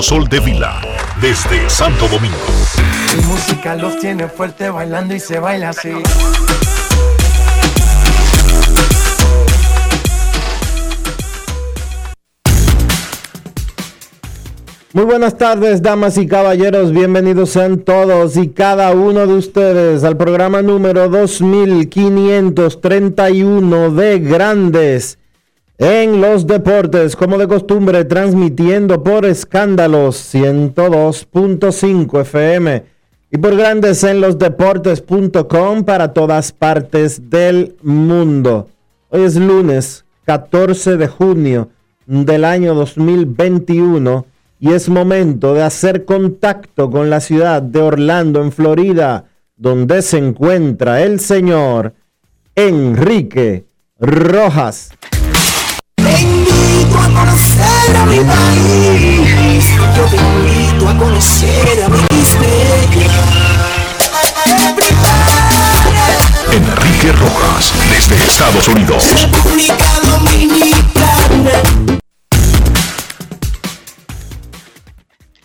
Dionisio Soltevila, desde Santo Domingo. Mi música los tiene fuerte bailando y se baila así. Muy buenas tardes, damas y caballeros. Bienvenidos sean todos y cada uno de ustedes al programa número 2531 de Grandes en los Deportes, como de costumbre, transmitiendo por escándalos 102.5 FM y por Grandes en los Deportes.com para todas partes del mundo. Hoy es lunes 14 de junio del año 2021 y es momento de hacer contacto con la ciudad de Orlando, en Florida, donde se encuentra el señor Enrique Rojas. Conocer a mi país. Yo te invito a conocer a mi Enrique Rojas, desde Estados Unidos. República Dominicana.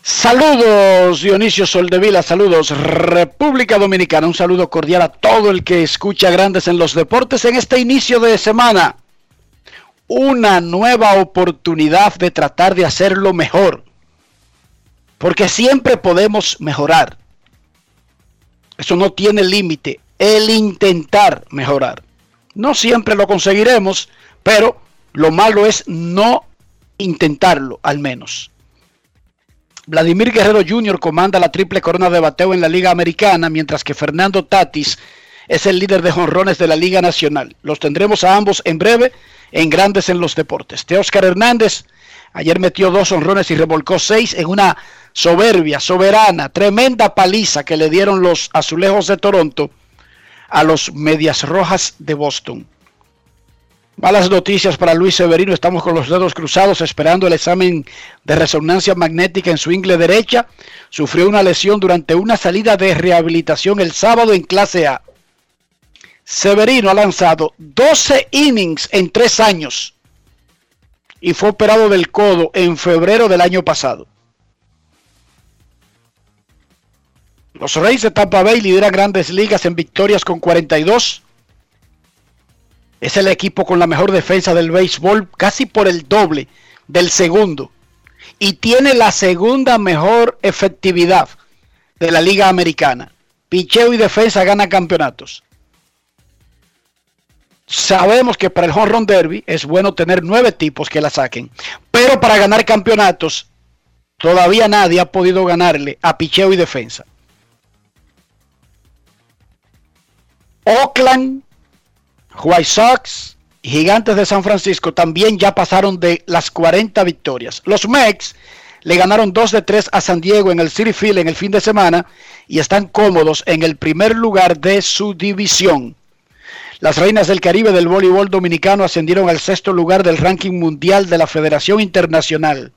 Saludos Dionisio Soldevila, saludos República Dominicana, un saludo cordial a todo el que escucha Grandes en los Deportes en este inicio de semana. Una nueva oportunidad de tratar de hacerlo mejor, porque siempre podemos mejorar. Eso no tiene límite, el intentar mejorar. No siempre lo conseguiremos, pero lo malo es no intentarlo al menos. Vladimir Guerrero Jr. comanda la triple corona de bateo en la Liga Americana, mientras que Fernando Tatis es el líder de jonrones de la Liga Nacional. Los tendremos a ambos en breve en Grandes en los Deportes. Teóscar Hernández ayer metió dos honrones y revolcó seis en una soberbia, soberana, tremenda paliza que le dieron los azulejos de Toronto a los Medias Rojas de Boston. Malas noticias para Luis Severino. Estamos con los dedos cruzados esperando el examen de resonancia magnética en su ingle derecha. Sufrió una lesión durante una salida de rehabilitación el sábado en clase A. Severino ha lanzado 12 innings en tres años y fue operado del codo en febrero del año pasado. Los Reyes de Tampa Bay lideran grandes ligas en victorias con 42 es el equipo con la mejor defensa del béisbol, casi por el doble del segundo. Y tiene la segunda mejor efectividad de la Liga Americana. Picheo y defensa gana campeonatos. Sabemos que para el Home Run Derby es bueno tener nueve tipos que la saquen. Pero para ganar campeonatos, todavía nadie ha podido ganarle a picheo y defensa. Oakland White Sox y Gigantes de San Francisco también ya pasaron de las 40 victorias. Los Mex le ganaron 2 de 3 a San Diego en el City Field en el fin de semana y están cómodos en el primer lugar de su división. Las reinas del Caribe del voleibol dominicano ascendieron al sexto lugar del ranking mundial de la Federación Internacional.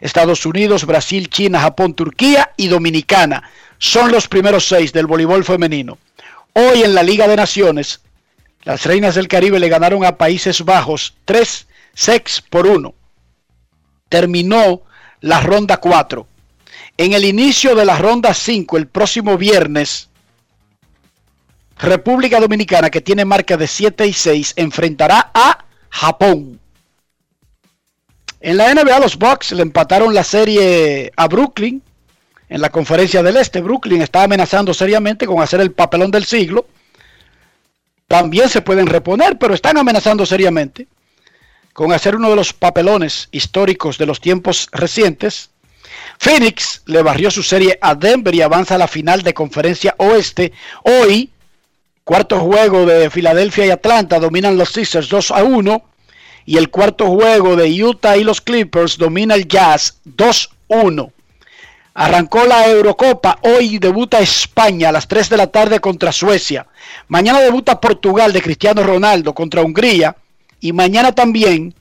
Estados Unidos, Brasil, China, Japón, Turquía y Dominicana son los primeros seis del voleibol femenino. Hoy en la Liga de Naciones, las Reinas del Caribe le ganaron a Países Bajos 3 6 por 1. Terminó la ronda 4. En el inicio de la ronda 5, el próximo viernes, República Dominicana, que tiene marca de 7 y 6, enfrentará a Japón. En la NBA los Bucks le empataron la serie a Brooklyn en la conferencia del Este. Brooklyn está amenazando seriamente con hacer el papelón del siglo. También se pueden reponer, pero están amenazando seriamente con hacer uno de los papelones históricos de los tiempos recientes. Phoenix le barrió su serie a Denver y avanza a la final de conferencia oeste. Hoy, cuarto juego de Filadelfia y Atlanta dominan los Sixers 2 a 1. Y el cuarto juego de Utah y los Clippers domina el Jazz 2-1. Arrancó la Eurocopa, hoy debuta España a las 3 de la tarde contra Suecia. Mañana debuta Portugal de Cristiano Ronaldo contra Hungría. Y mañana también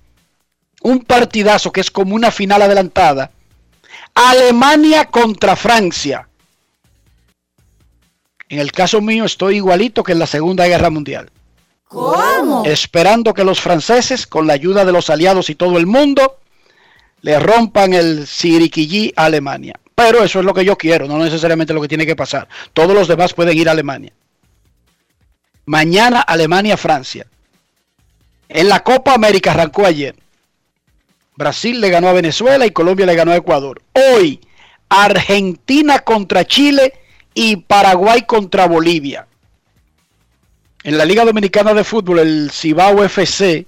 un partidazo que es como una final adelantada. Alemania contra Francia. En el caso mío estoy igualito que en la Segunda Guerra Mundial. ¿Cómo? Esperando que los franceses, con la ayuda de los aliados y todo el mundo, le rompan el siriquillí a Alemania. Pero eso es lo que yo quiero, no necesariamente lo que tiene que pasar. Todos los demás pueden ir a Alemania. Mañana Alemania-Francia. En la Copa América arrancó ayer. Brasil le ganó a Venezuela y Colombia le ganó a Ecuador. Hoy, Argentina contra Chile y Paraguay contra Bolivia. En la Liga Dominicana de Fútbol, el Cibao FC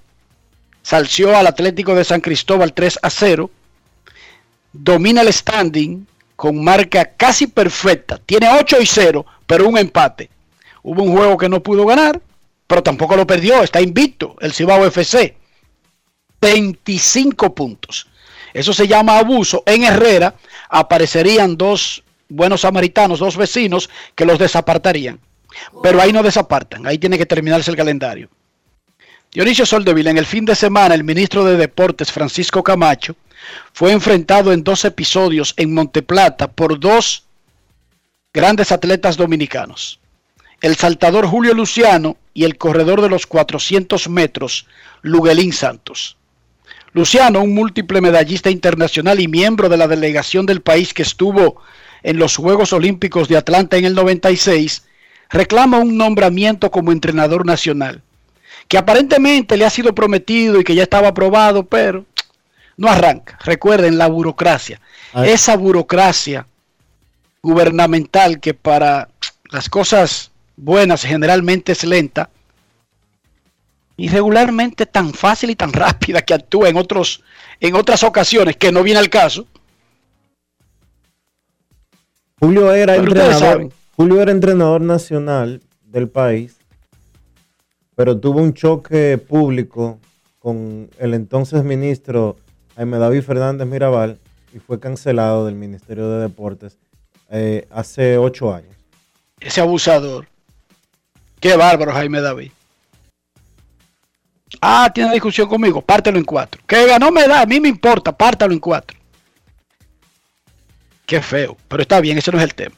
salció al Atlético de San Cristóbal 3 a 0. Domina el standing con marca casi perfecta. Tiene 8 y 0, pero un empate. Hubo un juego que no pudo ganar, pero tampoco lo perdió. Está invicto el Cibao FC. 25 puntos. Eso se llama abuso. En Herrera aparecerían dos buenos samaritanos, dos vecinos que los desapartarían. Pero ahí no desapartan, ahí tiene que terminarse el calendario. Dionisio Soldevila, en el fin de semana, el ministro de Deportes, Francisco Camacho, fue enfrentado en dos episodios en Monteplata por dos grandes atletas dominicanos. El saltador Julio Luciano y el corredor de los 400 metros, Luguelín Santos. Luciano, un múltiple medallista internacional y miembro de la delegación del país que estuvo en los Juegos Olímpicos de Atlanta en el 96, reclama un nombramiento como entrenador nacional, que aparentemente le ha sido prometido y que ya estaba aprobado, pero no arranca. Recuerden la burocracia, Ay. esa burocracia gubernamental que para las cosas buenas generalmente es lenta y regularmente tan fácil y tan rápida que actúa en otros en otras ocasiones que no viene al caso. Julio era Pero entrenador. Julio era entrenador nacional del país, pero tuvo un choque público con el entonces ministro Jaime David Fernández Mirabal y fue cancelado del Ministerio de Deportes eh, hace ocho años. Ese abusador. Qué bárbaro, Jaime David. Ah, tiene discusión conmigo. Pártelo en cuatro. Que ganó me da, a mí me importa. Pártalo en cuatro. Qué feo. Pero está bien, ese no es el tema.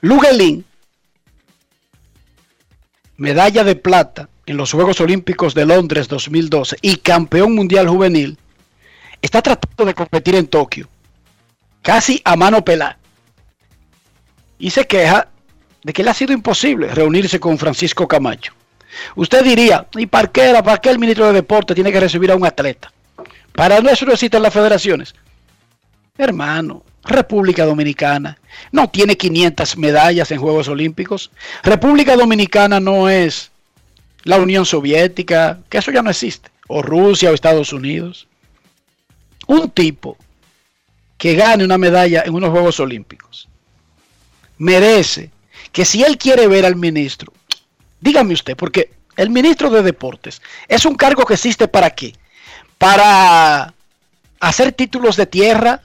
Lugelín, medalla de plata en los Juegos Olímpicos de Londres 2012 y campeón mundial juvenil, está tratando de competir en Tokio. Casi a mano pelada. Y se queja de que le ha sido imposible reunirse con Francisco Camacho. Usted diría, ¿y para qué, era- para qué el ministro de Deporte tiene que recibir a un atleta? Para eso no existen las federaciones. Hermano, República Dominicana no tiene 500 medallas en Juegos Olímpicos. República Dominicana no es la Unión Soviética, que eso ya no existe, o Rusia o Estados Unidos. Un tipo que gane una medalla en unos Juegos Olímpicos merece que si él quiere ver al ministro, dígame usted, porque el ministro de Deportes es un cargo que existe para qué? Para hacer títulos de tierra,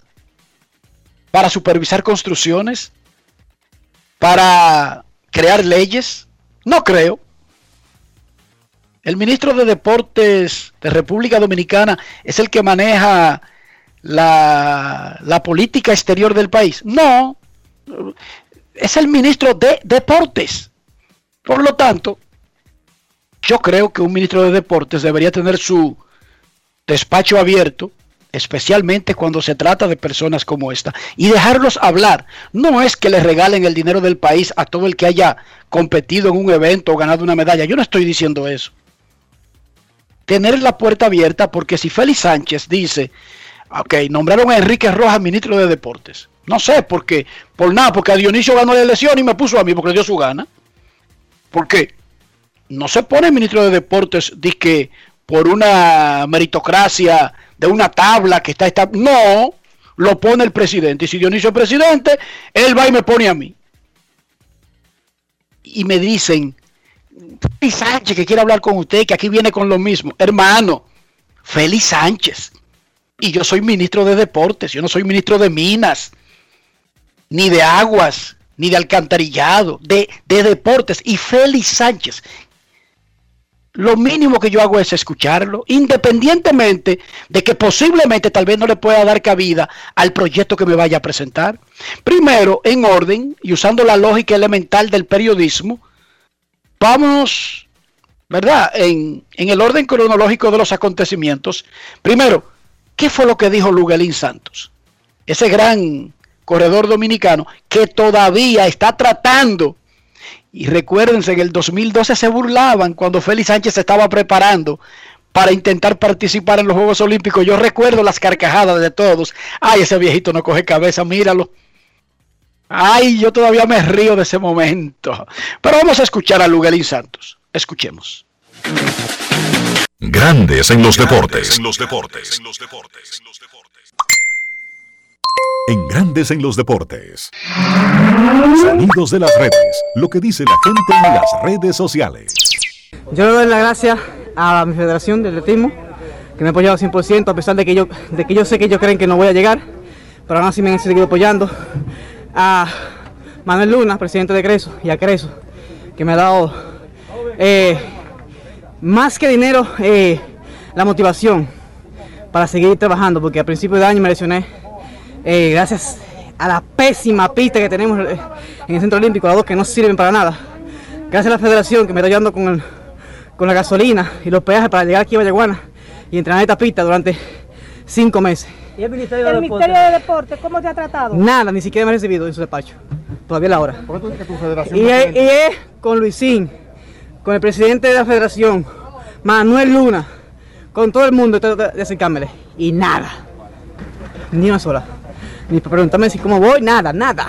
para supervisar construcciones, para crear leyes. No creo. El ministro de Deportes de República Dominicana es el que maneja la, política exterior del país. No, es el ministro de Deportes. Por lo tanto, yo creo que un ministro de Deportes debería tener su despacho abierto especialmente cuando se trata de personas como esta, y dejarlos hablar. No es que le regalen el dinero del país a todo el que haya competido en un evento o ganado una medalla. Yo no estoy diciendo eso. Tener la puerta abierta porque si Félix Sánchez dice, ok, nombraron a Enrique Rojas ministro de Deportes. No sé, por qué, por nada, porque a Dionisio ganó la elección y me puso a mí porque le dio su gana. ¿Por qué? No se pone ministro de Deportes de que por una meritocracia de una tabla que está esta no lo pone el presidente. Y si Dionisio es presidente él va y me pone a mí. Y me dicen Félix Sánchez que quiere hablar con usted que aquí viene con lo mismo hermano Félix Sánchez. Y yo soy ministro de deportes yo no soy ministro de minas ni de aguas ni de alcantarillado de, de deportes. Y Félix Sánchez lo mínimo que yo hago es escucharlo, independientemente de que posiblemente tal vez no le pueda dar cabida al proyecto que me vaya a presentar. Primero, en orden y usando la lógica elemental del periodismo, vamos, ¿verdad? En, en el orden cronológico de los acontecimientos. Primero, ¿qué fue lo que dijo Luguelín Santos? Ese gran corredor dominicano que todavía está tratando y recuérdense, en el 2012 se burlaban cuando Félix Sánchez se estaba preparando para intentar participar en los Juegos Olímpicos. Yo recuerdo las carcajadas de todos. Ay, ese viejito no coge cabeza, míralo. Ay, yo todavía me río de ese momento. Pero vamos a escuchar a Luguelín Santos. Escuchemos. Grandes en los deportes. En los deportes. En los deportes. En Grandes en los deportes. Sonidos de las redes. Lo que dice la gente en las redes sociales. Yo le doy las gracias a mi federación de atletismo, que me ha apoyado 100%, a pesar de que yo, de que yo sé que ellos creen que no voy a llegar, pero aún así me han seguido apoyando. A Manuel Luna, presidente de Creso, y a Creso, que me ha dado eh, más que dinero, eh, la motivación para seguir trabajando, porque a principio de año me lesioné, eh, gracias a la pésima pista que tenemos eh, en el Centro Olímpico, las dos que no sirven para nada. Gracias a la federación que me está ayudando con, el, con la gasolina y los peajes para llegar aquí a Vallaguana y entrenar esta pista durante cinco meses. ¿Y el Ministerio, de, Ministerio de Deportes cómo te ha tratado? Nada, ni siquiera me ha recibido en su despacho. Todavía es la hora. Y es, y es con Luisín, con el presidente de la federación, Manuel Luna, con todo el mundo de acercármele. Y nada. Ni una sola. Ni para preguntarme si cómo voy, nada, nada.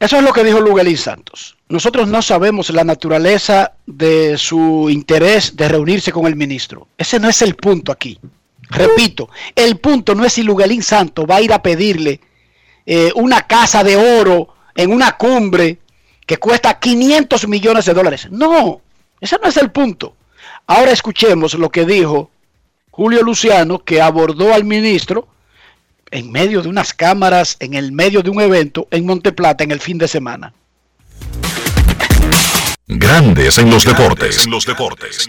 Eso es lo que dijo Luguelín Santos. Nosotros no sabemos la naturaleza de su interés de reunirse con el ministro. Ese no es el punto aquí. Repito, el punto no es si Luguelín Santos va a ir a pedirle eh, una casa de oro en una cumbre que cuesta 500 millones de dólares. No, ese no es el punto. Ahora escuchemos lo que dijo Julio Luciano, que abordó al ministro en medio de unas cámaras, en el medio de un evento en Monteplata en el fin de semana. Grandes en los deportes. En los deportes.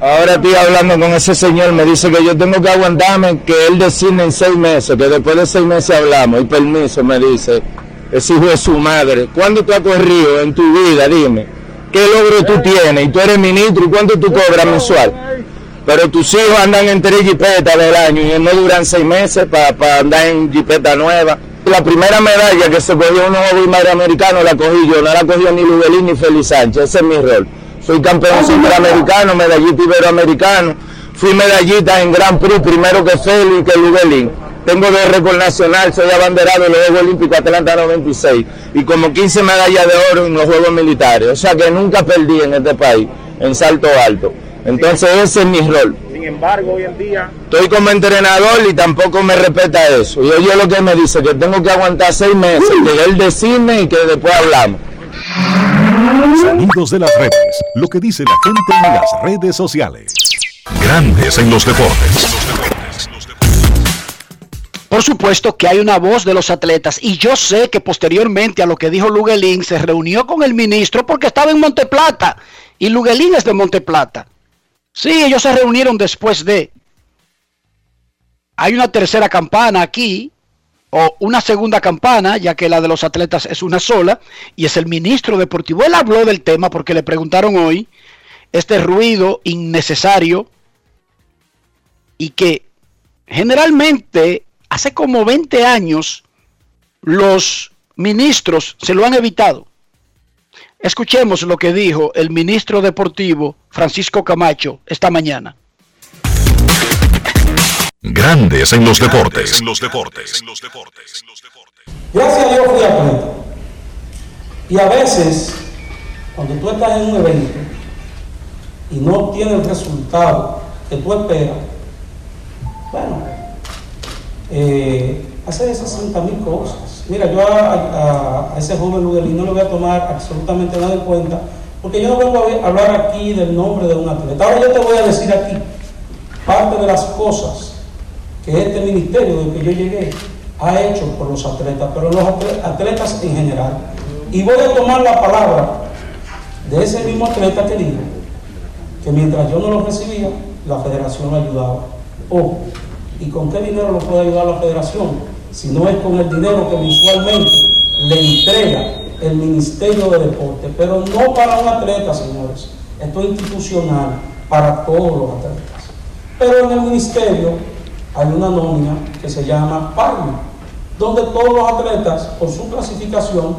Ahora estoy hablando con ese señor, me dice que yo tengo que aguantarme, que él decide en seis meses, que después de seis meses hablamos, y permiso, me dice, es hijo de su madre. ¿Cuándo tú has corrido en tu vida? Dime, ¿qué logro tú tienes? Y tú eres ministro, ¿y cuánto tú cobras mensual? Pero tus hijos andan en tres jipetas del año y no duran seis meses para andar en jipeta nueva. La primera medalla que se cogió un nuevo americano la cogí yo, no la cogió ni Lubelín ni Félix Sánchez, ese es mi rol. Soy campeón superamericano, medallista iberoamericano, fui medallista en Gran Prix, primero que Félix y que Lubelín. Tengo de récord nacional, soy abanderado en los Juegos Olímpicos Atlanta 96 y como 15 medallas de oro en los Juegos Militares. O sea que nunca perdí en este país, en salto alto. Entonces ese es mi rol. Sin embargo, hoy en día... Estoy como entrenador y tampoco me respeta eso. Y oye lo que me dice, que tengo que aguantar seis meses, que él decide y que después hablamos. Sonidos de las redes, lo que dice la gente en las redes sociales. Grandes en los deportes. Por supuesto que hay una voz de los atletas y yo sé que posteriormente a lo que dijo Luguelín se reunió con el ministro porque estaba en Monteplata y Luguelín es de Monteplata. Sí, ellos se reunieron después de... Hay una tercera campana aquí, o una segunda campana, ya que la de los atletas es una sola, y es el ministro deportivo. Él habló del tema porque le preguntaron hoy este ruido innecesario y que generalmente hace como 20 años los ministros se lo han evitado. Escuchemos lo que dijo el ministro deportivo Francisco Camacho esta mañana. Grandes en los deportes. En los deportes. Gracias a Dios fui atleta. Y a veces, cuando tú estás en un evento y no tienes el resultado que tú esperas, bueno, eh, hace 60 mil cosas. Mira, yo a, a- a ese joven Ludelín no le voy a tomar absolutamente nada en cuenta, porque yo no vengo a hablar aquí del nombre de un atleta. Ahora yo te voy a decir aquí parte de las cosas que este ministerio del que yo llegué ha hecho por los atletas, pero los atle- atletas en general. Y voy a tomar la palabra de ese mismo atleta que dijo que mientras yo no lo recibía, la federación lo ayudaba. Oh, ¿y con qué dinero lo puede ayudar la federación? Si no es con el dinero que mensualmente le entrega el Ministerio de Deporte, pero no para un atleta, señores. Esto es institucional para todos los atletas. Pero en el ministerio hay una nómina que se llama PARMI, donde todos los atletas, por su clasificación,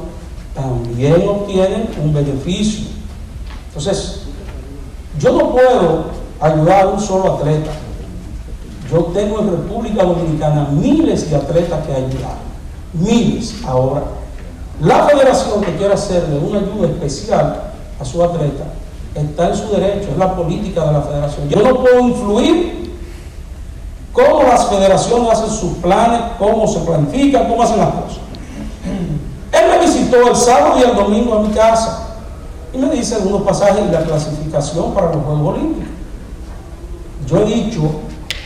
también obtienen un beneficio. Entonces, yo no puedo ayudar a un solo atleta. Yo tengo en República Dominicana miles de atletas que ayudar. Miles ahora. La federación que quiera hacerle una ayuda especial a su atleta está en su derecho, es la política de la federación. Yo no puedo influir cómo las federaciones hacen sus planes, cómo se planifican, cómo hacen las cosas. Él me visitó el sábado y el domingo a mi casa y me dice unos pasajes y la clasificación para los Juegos Olímpicos. Yo he dicho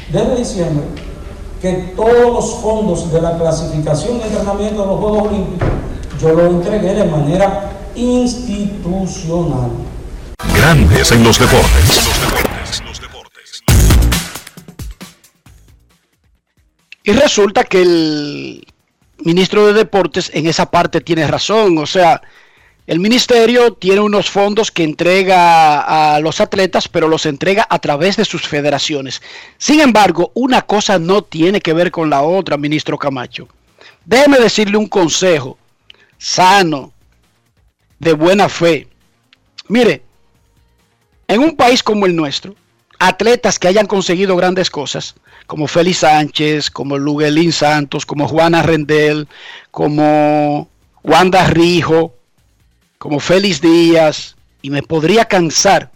desde diciembre que todos los fondos de la clasificación de entrenamiento de los Juegos Olímpicos yo los entregué de manera institucional. Grandes en los deportes. Y resulta que el ministro de Deportes en esa parte tiene razón. O sea, el ministerio tiene unos fondos que entrega a los atletas, pero los entrega a través de sus federaciones. Sin embargo, una cosa no tiene que ver con la otra, ministro Camacho. Déjeme decirle un consejo sano, de buena fe. Mire, en un país como el nuestro, atletas que hayan conseguido grandes cosas, como Félix Sánchez, como Luguelín Santos, como Juana Rendel, como Wanda Rijo, como Félix Díaz, y me podría cansar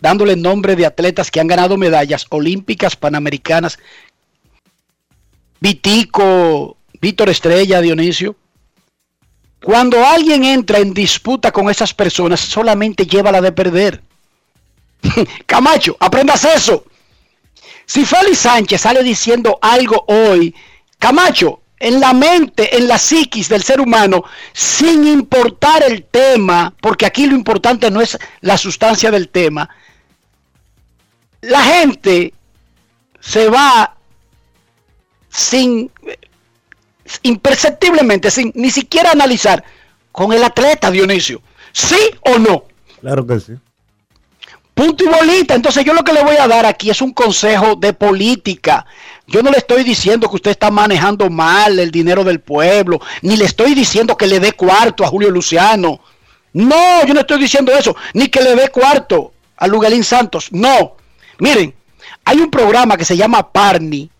dándole nombre de atletas que han ganado medallas olímpicas, panamericanas, Vitico, Víctor Estrella, Dionisio. Cuando alguien entra en disputa con esas personas, solamente lleva la de perder. Camacho, aprendas eso. Si Félix Sánchez sale diciendo algo hoy, Camacho, en la mente, en la psiquis del ser humano, sin importar el tema, porque aquí lo importante no es la sustancia del tema, la gente se va sin imperceptiblemente, sin ni siquiera analizar con el atleta Dionisio, sí o no. Claro que sí. Punto y bolita. Entonces yo lo que le voy a dar aquí es un consejo de política. Yo no le estoy diciendo que usted está manejando mal el dinero del pueblo, ni le estoy diciendo que le dé cuarto a Julio Luciano. No, yo no estoy diciendo eso, ni que le dé cuarto a Lugalín Santos. No. Miren, hay un programa que se llama Parni,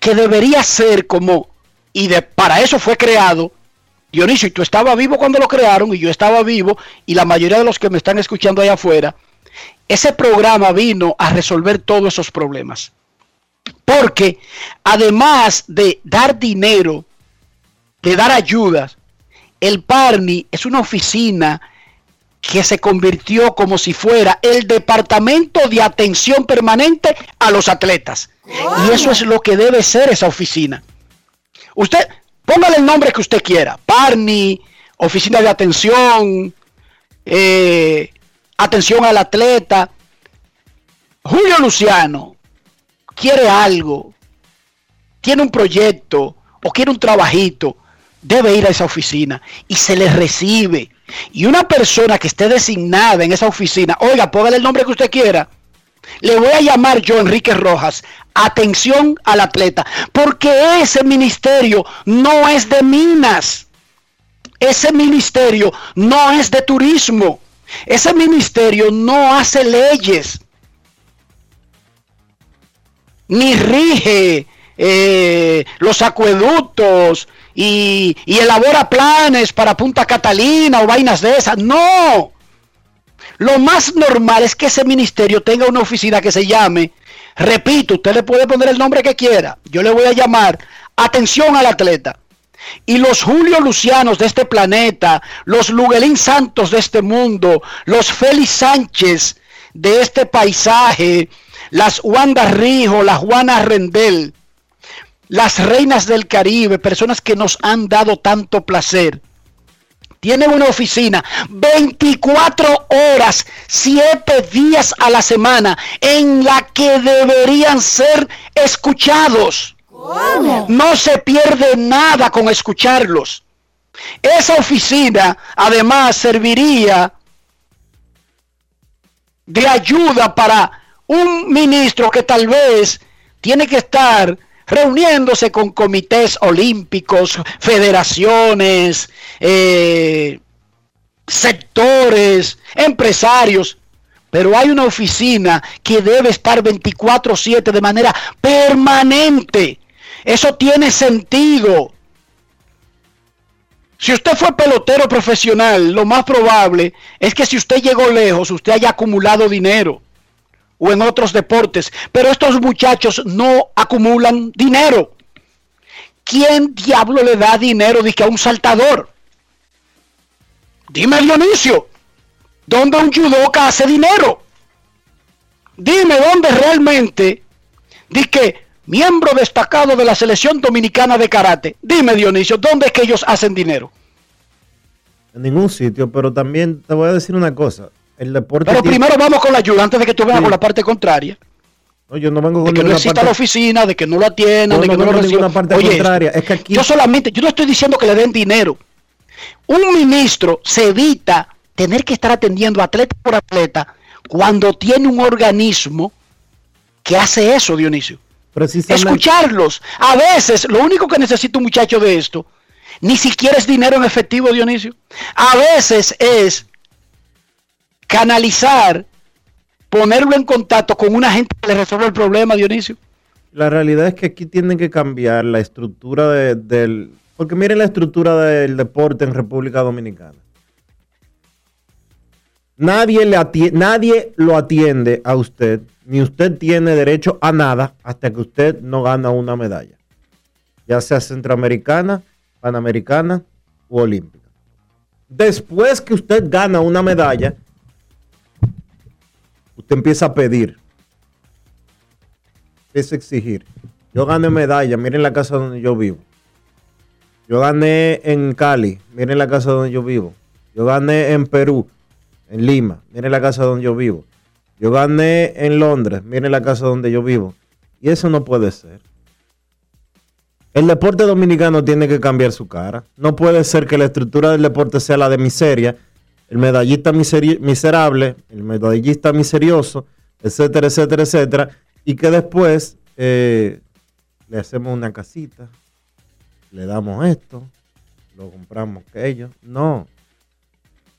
que debería ser como, y de, para eso fue creado, Dionisio, y tú estabas vivo cuando lo crearon, y yo estaba vivo, y la mayoría de los que me están escuchando allá afuera, ese programa vino a resolver todos esos problemas. Porque además de dar dinero, de dar ayudas, el Parni es una oficina que se convirtió como si fuera el departamento de atención permanente a los atletas. Y eso es lo que debe ser esa oficina. Usted, póngale el nombre que usted quiera. Parni, oficina de atención, eh, atención al atleta. Julio Luciano quiere algo, tiene un proyecto o quiere un trabajito. debe ir a esa oficina y se le recibe. Y una persona que esté designada en esa oficina, oiga, póngale el nombre que usted quiera. Le voy a llamar yo, Enrique Rojas, atención al atleta, porque ese ministerio no es de minas. Ese ministerio no es de turismo. Ese ministerio no hace leyes. Ni rige eh, los acueductos y, y elabora planes para Punta Catalina o vainas de esas. No. Lo más normal es que ese ministerio tenga una oficina que se llame, repito, usted le puede poner el nombre que quiera, yo le voy a llamar atención al atleta. Y los Julio Lucianos de este planeta, los Luguelín Santos de este mundo, los Félix Sánchez de este paisaje, las Wanda Rijo, las Juana Rendel, las reinas del Caribe, personas que nos han dado tanto placer. Tienen una oficina 24 horas, 7 días a la semana en la que deberían ser escuchados. No se pierde nada con escucharlos. Esa oficina además serviría de ayuda para un ministro que tal vez tiene que estar reuniéndose con comités olímpicos, federaciones, eh, sectores, empresarios. Pero hay una oficina que debe estar 24/7 de manera permanente. Eso tiene sentido. Si usted fue pelotero profesional, lo más probable es que si usted llegó lejos, usted haya acumulado dinero o en otros deportes. Pero estos muchachos no acumulan dinero. ¿Quién diablo le da dinero de que a un saltador? Dime Dionisio, ¿dónde un judoka hace dinero? Dime dónde realmente di que miembro destacado de la selección dominicana de karate. Dime Dionisio, ¿dónde es que ellos hacen dinero? En ningún sitio, pero también te voy a decir una cosa. El deporte Pero tiene- primero vamos con la ayuda antes de que tú vengas Sí. con la parte contraria. No, yo no vengo De con que no exista parte- la oficina, de que no lo atiendan, de que no lo reciban. parte Oye, contraria. Es que aquí- yo solamente, yo no estoy diciendo que le den dinero. Un ministro se evita tener que estar atendiendo atleta por atleta cuando tiene un organismo que hace eso, Dionisio. Precisamente. Escucharlos. A veces, lo único que necesita un muchacho de esto, ni siquiera es dinero en efectivo, Dionisio. A veces es canalizar, ponerlo en contacto con una gente que le resuelva el problema, Dionisio. La realidad es que aquí tienen que cambiar la estructura de- del... Porque miren la estructura del deporte en República Dominicana. Nadie, le atie- nadie lo atiende a usted, ni usted tiene derecho a nada hasta que usted no gana una medalla. Ya sea centroamericana, panamericana o olímpica. Después que usted gana una medalla, usted empieza a pedir es exigir. Yo gané medalla, miren la casa donde yo vivo. Yo gané en Cali, miren la casa donde yo vivo. Yo gané en Perú, en Lima, miren la casa donde yo vivo. Yo gané en Londres, miren la casa donde yo vivo. Y eso no puede ser. El deporte dominicano tiene que cambiar su cara. No puede ser que la estructura del deporte sea la de miseria, el medallista miserable, el medallista miserioso, etcétera, etcétera, etcétera, y que después eh, le hacemos una casita, le damos esto, lo compramos aquello. No.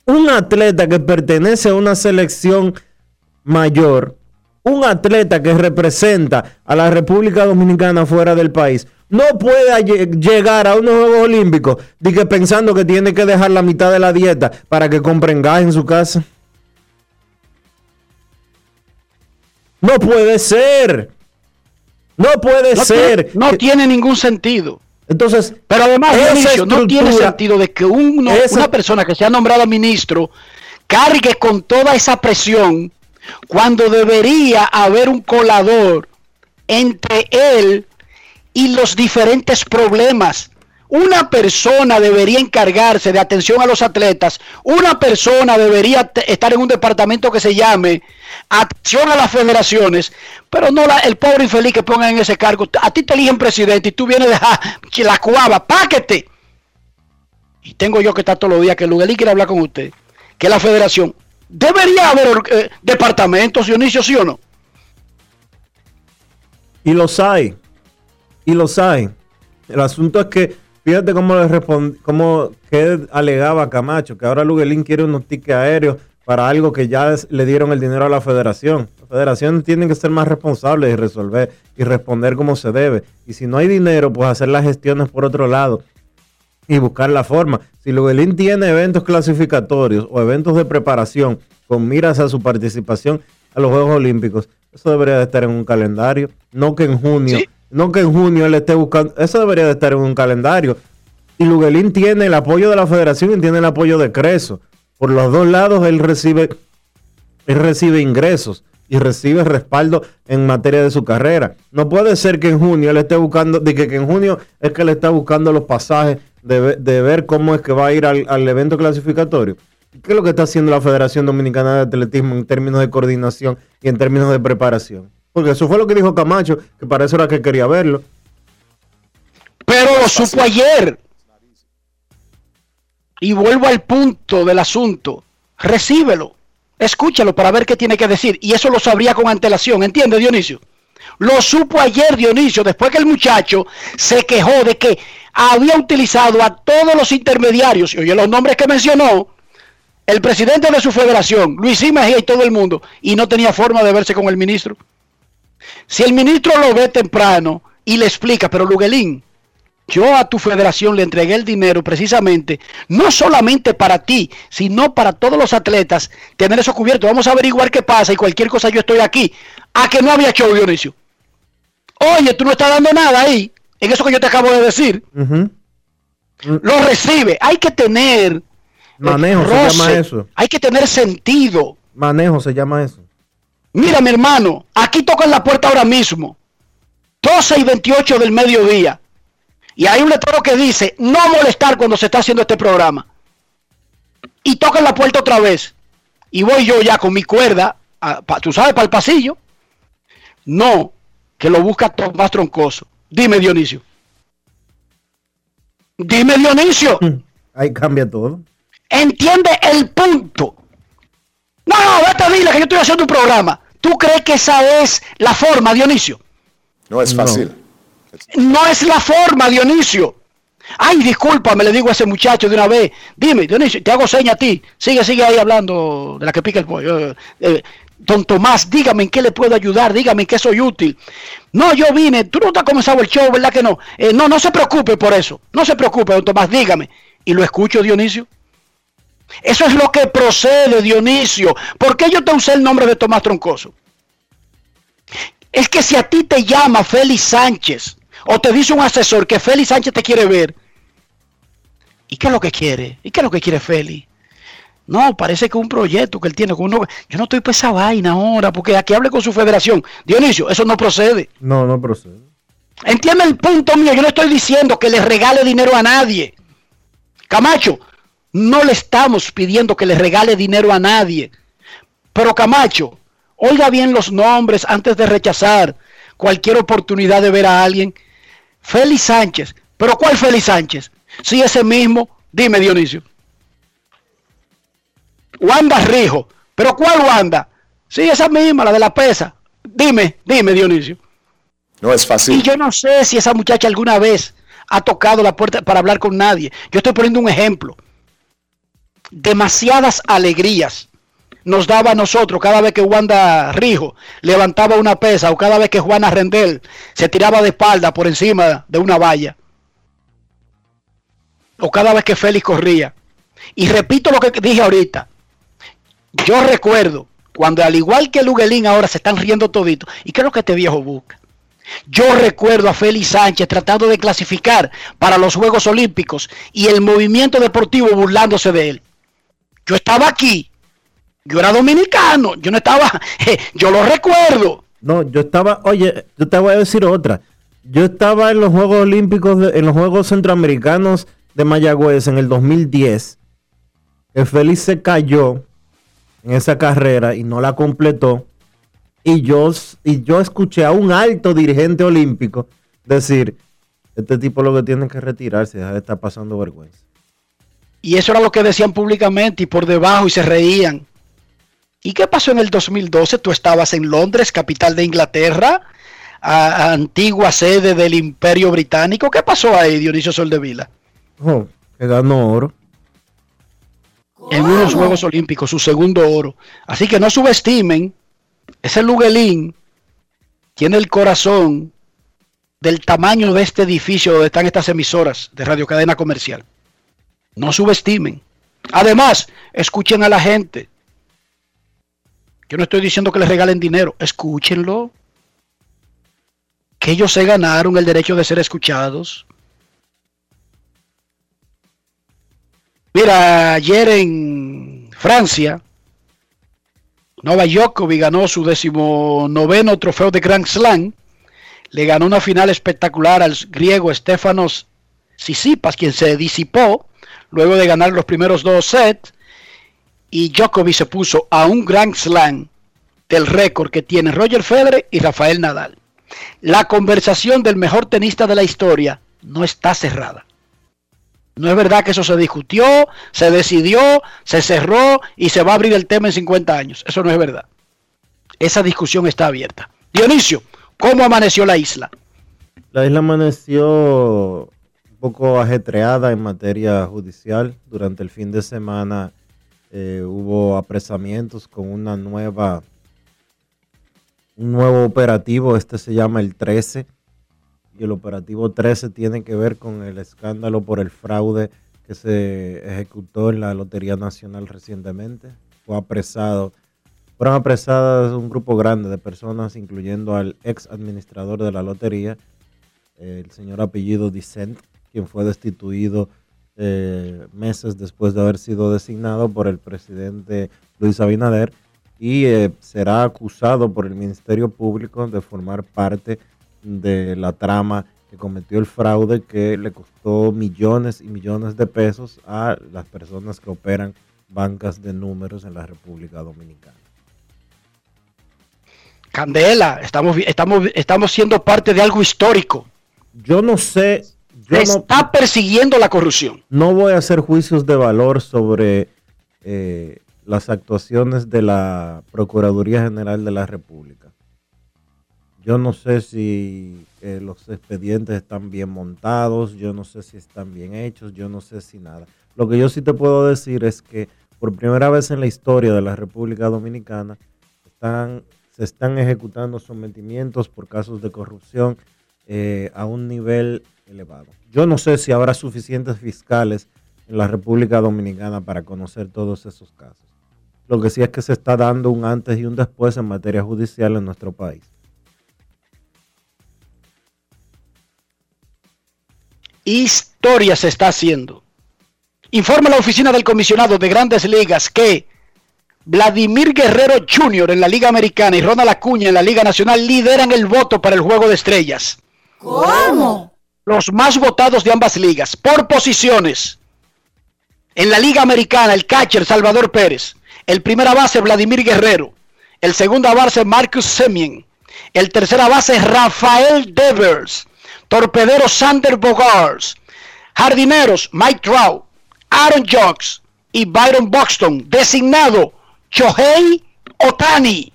Un atleta que pertenece a una selección mayor, un atleta que representa a la República Dominicana fuera del país, no puede lle- llegar a unos Juegos Olímpicos di que pensando que tiene que dejar la mitad de la dieta para que compren gas en su casa. No puede ser. No puede No, ser. tiene, no que- tiene ningún sentido. Entonces, Pero además, Dionisio, no tiene sentido de que uno- esa- una persona que sea nombrada ministro cargue con toda esa presión cuando debería haber un colador entre él y los diferentes problemas. Una persona debería encargarse de atención a los atletas. Una persona debería estar en un departamento que se llame atención a las federaciones, pero no el pobre infeliz que pongan en ese cargo. A ti te eligen presidente y tú vienes de ja, la cuava, páquete. tengo yo que estar todos los días, que Luguelín quiere hablar con usted, que la federación, debería haber eh, departamentos, Dionisio, ¿sí o no? Y los hay. Y los hay. El asunto es que, fíjate cómo le respond, cómo que alegaba Camacho, que ahora Luguelín quiere unos tickets aéreos para algo que ya le dieron el dinero a la federación. La federación tiene que ser más responsable y resolver y responder como se debe. Y si no hay dinero, pues hacer las gestiones por otro lado y buscar la forma. Si Luguelín tiene eventos clasificatorios o eventos de preparación con miras a su participación a los Juegos Olímpicos, eso debería de estar en un calendario, no que en junio. No que en junio él esté buscando, eso debería de estar en un calendario. Y Luguelín tiene el apoyo de la federación y tiene el apoyo de Creso. Por los dos lados él recibe, él recibe ingresos y recibe respaldo en materia de su carrera. No puede ser que en junio él esté buscando, de que, que en junio es que él está buscando los pasajes de, de ver cómo es que va a ir al, al evento clasificatorio. ¿Qué es lo que está haciendo la Federación Dominicana de Atletismo en términos de coordinación y en términos de preparación? Porque eso fue lo que dijo Camacho, que para eso era que quería verlo. Pero lo supo ayer. Y vuelvo al punto del asunto. Recíbelo. Escúchalo para ver qué tiene que decir. Y eso lo sabría con antelación. ¿Entiende, Dionisio? Lo supo ayer, Dionisio, después que el muchacho se quejó de que había utilizado a todos los intermediarios. Y oye los nombres que mencionó. El presidente de su federación, Luis I. Mejía y todo el mundo. Y no tenía forma de verse con el ministro. Si el ministro lo ve temprano y le explica, pero Luguelín, yo a tu federación le entregué el dinero precisamente, no solamente para ti, sino para todos los atletas, tener eso cubierto. Vamos a averiguar qué pasa y cualquier cosa yo estoy aquí. A que no había show, Dionisio. Oye, tú no estás dando nada ahí, en eso que yo te acabo de decir. Lo recibe. Hay que tener eh, Manejo se llama eso. Hay que tener sentido. Manejo se llama eso. Mira, mi hermano, aquí tocan la puerta ahora mismo. 12 y 28 del mediodía. Y hay un letrero que dice, no molestar cuando se está haciendo este programa. Y tocan la puerta otra vez. Y voy yo ya con mi cuerda, a- pa- tú sabes, para el pasillo. No, que lo busca Tomás Troncoso. Dime, Dionisio. Dime, Dionisio. Ahí cambia todo. Entiende el punto. No, no, vete dile que yo estoy haciendo un programa. ¿Tú crees que esa es la forma, Dionisio? No es No. fácil. No es la forma, Dionisio. Ay, discúlpame, le digo a ese muchacho de una vez. Dime, Dionisio, te hago seña a ti. Sigue, sigue ahí hablando de la que pica el pollo. Eh, eh, don Tomás, dígame en qué le puedo ayudar, dígame en qué soy útil. No, yo vine, tú no te has comenzado el show, ¿verdad que no? Eh, no, no se preocupe por eso. No se preocupe, don Tomás, dígame. Y lo escucho, Dionisio. Eso es lo que procede, Dionisio. ¿Por qué yo te usé el nombre de Tomás Troncoso? Es que si a ti te llama Félix Sánchez o te dice un asesor que Félix Sánchez te quiere ver, ¿y qué es lo que quiere? ¿Y qué es lo que quiere Félix? No, parece que un proyecto que él tiene con uno. Yo no estoy para esa vaina ahora, porque aquí hable con su federación. Dionisio, eso no procede. No, no procede. Entiende el punto mío. Yo no estoy diciendo que le regale dinero a nadie. Camacho, no le estamos pidiendo que le regale dinero a nadie. Pero Camacho, oiga bien los nombres antes de rechazar cualquier oportunidad de ver a alguien. Félix Sánchez. ¿Pero cuál Félix Sánchez? Sí, ese mismo. Dime, Dionisio. Wanda Rijo. ¿Pero cuál Wanda? Sí, esa misma, la de la pesa. Dime, dime, Dionisio. No es Y fácil. yo no sé si esa muchacha alguna vez ha tocado la puerta para hablar con nadie. Yo estoy poniendo un ejemplo. Demasiadas alegrías nos daba a nosotros cada vez que Wanda Rijo levantaba una pesa o cada vez que Juana Rendel se tiraba de espalda por encima de una valla. O cada vez que Félix corría. Y repito lo que dije ahorita. Yo recuerdo cuando al igual que Luguelín ahora se están riendo todito. ¿Y qué es lo que este viejo busca? Yo recuerdo a Félix Sánchez tratando de clasificar para los Juegos Olímpicos y el movimiento deportivo burlándose de él. Yo estaba aquí. Yo era dominicano. Yo no estaba. yo lo recuerdo. No, yo estaba, oye, yo te voy a decir otra. Yo estaba en los Juegos Olímpicos, de- en los Juegos Centroamericanos de Mayagüez en el 2010. El Félix se cayó en esa carrera y no la completó. Y yo, y yo escuché a un alto dirigente olímpico decir, este tipo lo que tiene que retirarse, de estar pasando vergüenza. Y eso era lo que decían públicamente y por debajo y se reían. ¿Y qué pasó en el 2012? Tú estabas en Londres, capital de Inglaterra, a- antigua sede del Imperio Británico. ¿Qué pasó ahí, Dionisio Soldevila? Oh, que ganó oro. En unos Juegos Olímpicos, su segundo oro. Así que no subestimen, ese Luguelín tiene el corazón del tamaño de este edificio donde están estas emisoras de Radio Cadena Comercial. No subestimen. Además, escuchen a la gente. Yo no estoy diciendo que les regalen dinero, escúchenlo. Que ellos se ganaron el derecho de ser escuchados. Mira, ayer en Francia, Novak Djokovic ganó su decimonoveno trofeo de Grand Slam. Le ganó una final espectacular al griego Stefanos Tsitsipas, quien se disipó luego de ganar los primeros dos sets. Y Djokovic se puso a un Grand Slam del récord que tienen Roger Federer y Rafael Nadal. La conversación del mejor tenista de la historia no está cerrada. No es verdad que eso se discutió, se decidió, se cerró y se va a abrir el tema en 50 años. Eso no es verdad. Esa discusión está abierta. Dionisio, ¿cómo amaneció la isla? La isla amaneció poco ajetreada en materia judicial. Durante el fin de semana eh, hubo apresamientos con una nueva, un nuevo operativo. Este se llama el 13. Y el operativo 13 tiene que ver con el escándalo por el fraude que se ejecutó en la Lotería Nacional recientemente. Fue apresado fueron apresadas un grupo grande de personas, incluyendo al ex administrador de la lotería, el señor apellido Dicent, quien fue destituido eh, meses después de haber sido designado por el presidente Luis Abinader y eh, será acusado por el Ministerio Público de formar parte de la trama que cometió el fraude que le costó millones y millones de pesos a las personas que operan bancas de números en la República Dominicana. Candela, estamos, estamos, estamos siendo parte de algo histórico. Yo no sé, no, está persiguiendo la corrupción. no voy a hacer juicios de valor sobre eh, las actuaciones de la Procuraduría General de la República. Yo no sé si eh, los expedientes están bien montados, yo no sé si están bien hechos, yo no sé si nada. Lo que yo sí te puedo decir es que por primera vez en la historia de la República Dominicana están, se están ejecutando sometimientos por casos de corrupción eh, a un nivel elevado. Yo no sé si habrá suficientes fiscales en la República Dominicana para conocer todos esos casos. Lo que sí es que se está dando un antes y un después en materia judicial en nuestro país. Historia se está haciendo. Informa la oficina del comisionado de grandes ligas que Vladimir Guerrero Jr. en la Liga Americana y Ronald Acuña en la Liga Nacional lideran el voto para el Juego de Estrellas. ¿Cómo? Los más votados de ambas ligas, por posiciones. En la Liga Americana, el catcher Salvador Pérez. El primera base, Vladimir Guerrero. El segunda base, Marcus Semien. El tercera base, Rafael Devers. Torpedero, Sander Bogars. Jardineros, Mike Trout. Aaron Jocks y Byron Buxton. Designado, Shohei Otani.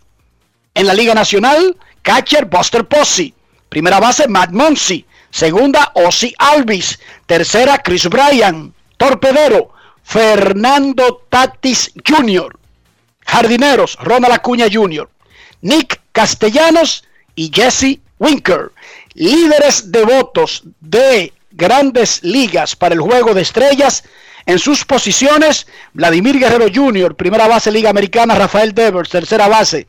En la Liga Nacional, catcher Buster Posey. Primera base, Matt Muncy. Segunda, Ozzy Alvis. Tercera, Chris Bryan. Torpedero, Fernando Tatis Jr. Jardineros, Ronald Acuña Jr. Nick Castellanos y Jesse Winker. Líderes de votos de grandes ligas para el juego de estrellas. En sus posiciones, Vladimir Guerrero Jr., primera base Liga Americana, Rafael Devers, tercera base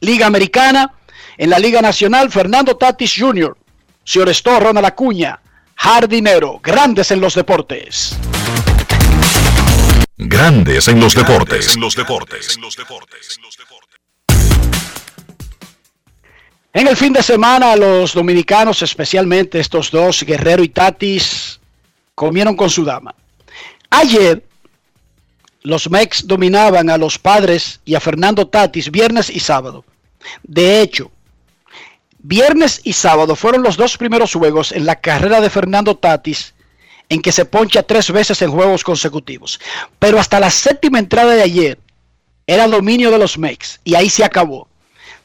Liga Americana. En la Liga Nacional, Fernando Tatis Jr., Ciorestó, Ronald Acuña, Jardinero, grandes en los deportes. Grandes en los deportes. En los deportes. En el fin de semana, los dominicanos, especialmente estos dos, Guerrero y Tatis, comieron con su dama. Ayer, los Mex dominaban a los padres y a Fernando Tatis viernes y sábado. De hecho, viernes y sábado fueron los dos primeros juegos en la carrera de Fernando Tatis en que se poncha tres veces en juegos consecutivos. Pero hasta la séptima entrada de ayer era dominio de los Mex y ahí se acabó.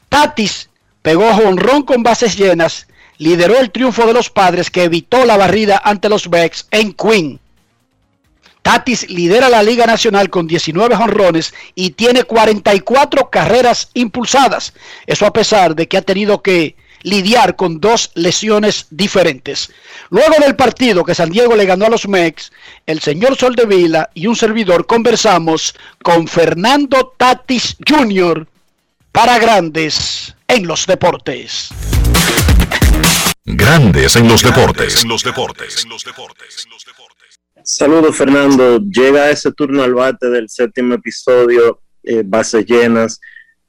Tatis pegó jonrón con bases llenas, lideró el triunfo de los padres que evitó la barrida ante los Mex en Queen. Tatis lidera la Liga Nacional con 19 jonrones y tiene 44 carreras impulsadas. Eso a pesar de que ha tenido que lidiar con dos lesiones diferentes. Luego del partido que San Diego le ganó a los Mex, el señor Soldevila y un servidor conversamos con Fernando Tatis Jr. para Grandes en los Deportes. Grandes en los deportes. En los deportes. Saludos Fernando, llega ese turno al bate del séptimo episodio, eh, bases llenas,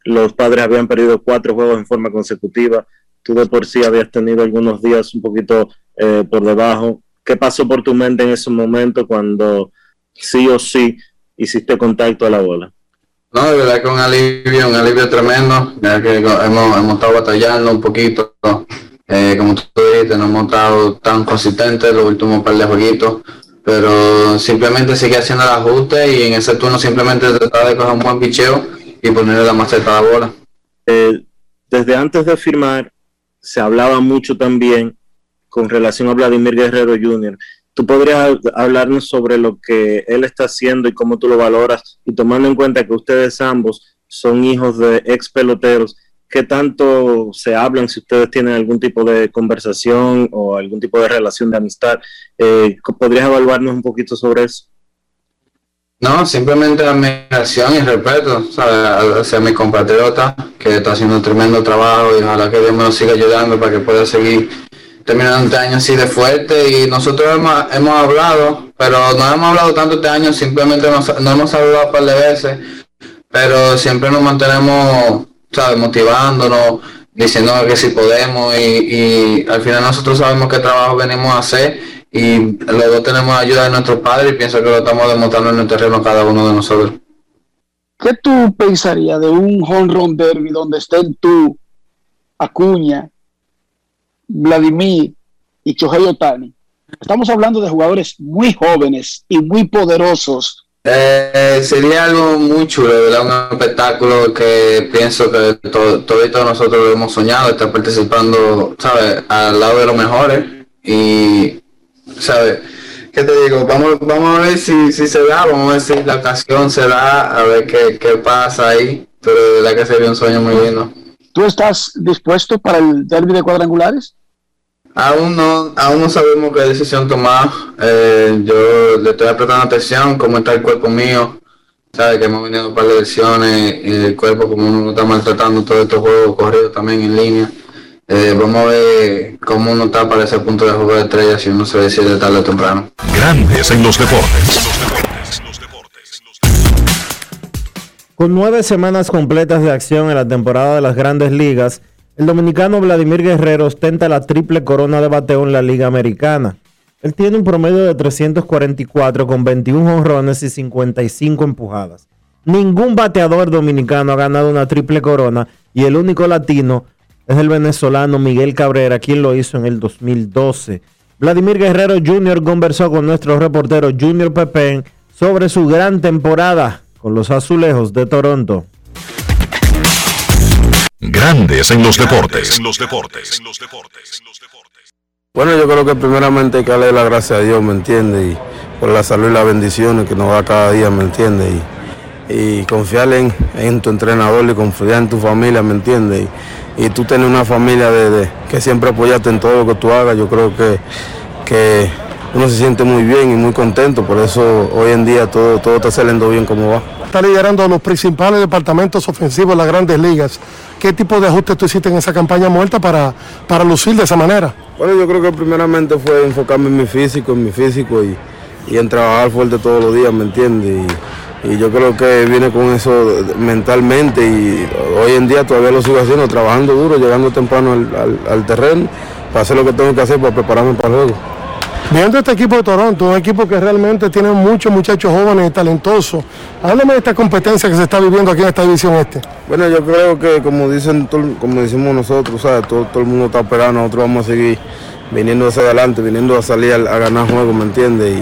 los padres habían perdido cuatro juegos en forma consecutiva, tú de por sí habías tenido algunos días un poquito eh, por debajo, ¿qué pasó por tu mente en ese momento cuando sí o sí hiciste contacto a la bola? No, de verdad que un alivio, un alivio tremendo, ya que hemos, hemos estado batallando un poquito, eh, como tú dijiste, no hemos estado tan consistentes los últimos par de jueguitos, pero simplemente sigue haciendo el ajuste y en ese turno simplemente tratar de coger un buen picheo y ponerle la maceta a la bola. Eh, desde antes de firmar, se hablaba mucho también con relación a Vladimir Guerrero Jr. ¿Tú podrías hablarnos sobre lo que él está haciendo y cómo tú lo valoras? Y tomando en cuenta que ustedes ambos son hijos de ex peloteros, ¿qué tanto se hablan si ustedes tienen algún tipo de conversación o algún tipo de relación de amistad? Eh, ¿Podrías evaluarnos un poquito sobre eso? No, simplemente admiración y respeto ¿sabes? hacia mi compatriota que está haciendo un tremendo trabajo y ojalá que Dios me lo siga ayudando para que pueda seguir terminando este año así de fuerte y nosotros hemos, hemos hablado, pero no hemos hablado tanto este año, simplemente nos, no hemos hablado un par de veces, pero siempre nos mantenemos ¿sabes? motivándonos, diciendo que si podemos y, al final nosotros sabemos qué trabajo venimos a hacer y los dos tenemos ayuda de nuestros padres y pienso que lo estamos demostrando en el terreno cada uno de nosotros. ¿Qué tú pensarías de un home run derby donde estén tú, Acuña, Vladimir y Chohei Otani? Estamos hablando de jugadores muy jóvenes y muy poderosos eh, sería algo muy chulo, ¿verdad? Un espectáculo que pienso que todo, todos nosotros hemos soñado, estar participando, ¿sabes? Al lado de los mejores. Y, ¿sabes? ¿Qué te digo? Vamos, vamos a ver si, si se da, vamos a ver si la ocasión se da, a ver qué, qué pasa ahí. Pero de verdad que sería un sueño muy lindo. ¿Tú estás dispuesto para el derby de cuadrangulares? Aún no, aún no sabemos qué decisión tomar. Eh, yo le estoy prestando atención, cómo está el cuerpo mío. Sabe que hemos venido un par de lesiones y el cuerpo como uno está maltratando todos estos juegos corridos también en línea. Eh, vamos a ver cómo uno está para ese punto de juego de estrellas si uno se decide tarde o temprano. Grandes en los deportes. Con nueve semanas completas de acción en la temporada de las grandes ligas, el dominicano Vladimir Guerrero ostenta la triple corona de bateo en la Liga Americana. Él tiene un promedio de 344 con 21 honrones y 55 empujadas. Ningún bateador dominicano ha ganado una triple corona y el único latino es el venezolano Miguel Cabrera, quien lo hizo en el 2012. Vladimir Guerrero Jr. conversó con nuestro reportero Junior Pepén sobre su gran temporada con los azulejos de Toronto. Grandes en los deportes. En los deportes. Bueno, yo creo que primeramente hay que darle la gracia a Dios, ¿me entiende? Y por la salud y las bendiciones que nos da cada día, ¿me entiende? Y, y confiar en, en, tu entrenador y confiar en tu familia, ¿me entiende? Y, y, tú tienes una familia de, de, que siempre apoyaste en todo lo que tú hagas, yo creo que, que uno se siente muy bien y muy contento, por eso hoy en día todo, todo está saliendo bien como va. Está liderando los principales departamentos ofensivos de las grandes ligas. ¿Qué tipo de ajustes tú hiciste en esa campaña muerta para, para lucir de esa manera? Bueno, yo creo que primeramente fue enfocarme en mi físico, en mi físico y, y en trabajar fuerte todos los días, ¿me entiendes? Y, y, yo creo que viene con eso mentalmente y hoy en día todavía lo sigo haciendo, trabajando duro, llegando temprano al, al, al terreno para hacer lo que tengo que hacer para prepararme para el juego. Viendo este equipo de Toronto, un equipo que realmente tiene muchos muchachos jóvenes y talentosos, háblame de esta competencia que se está viviendo aquí en esta división este. Bueno, yo creo que como dicen, como decimos nosotros, ¿sabes? Todo, todo el mundo está esperando, nosotros vamos a seguir viniendo hacia adelante, viniendo a salir a, a ganar juegos, ¿me entiendes?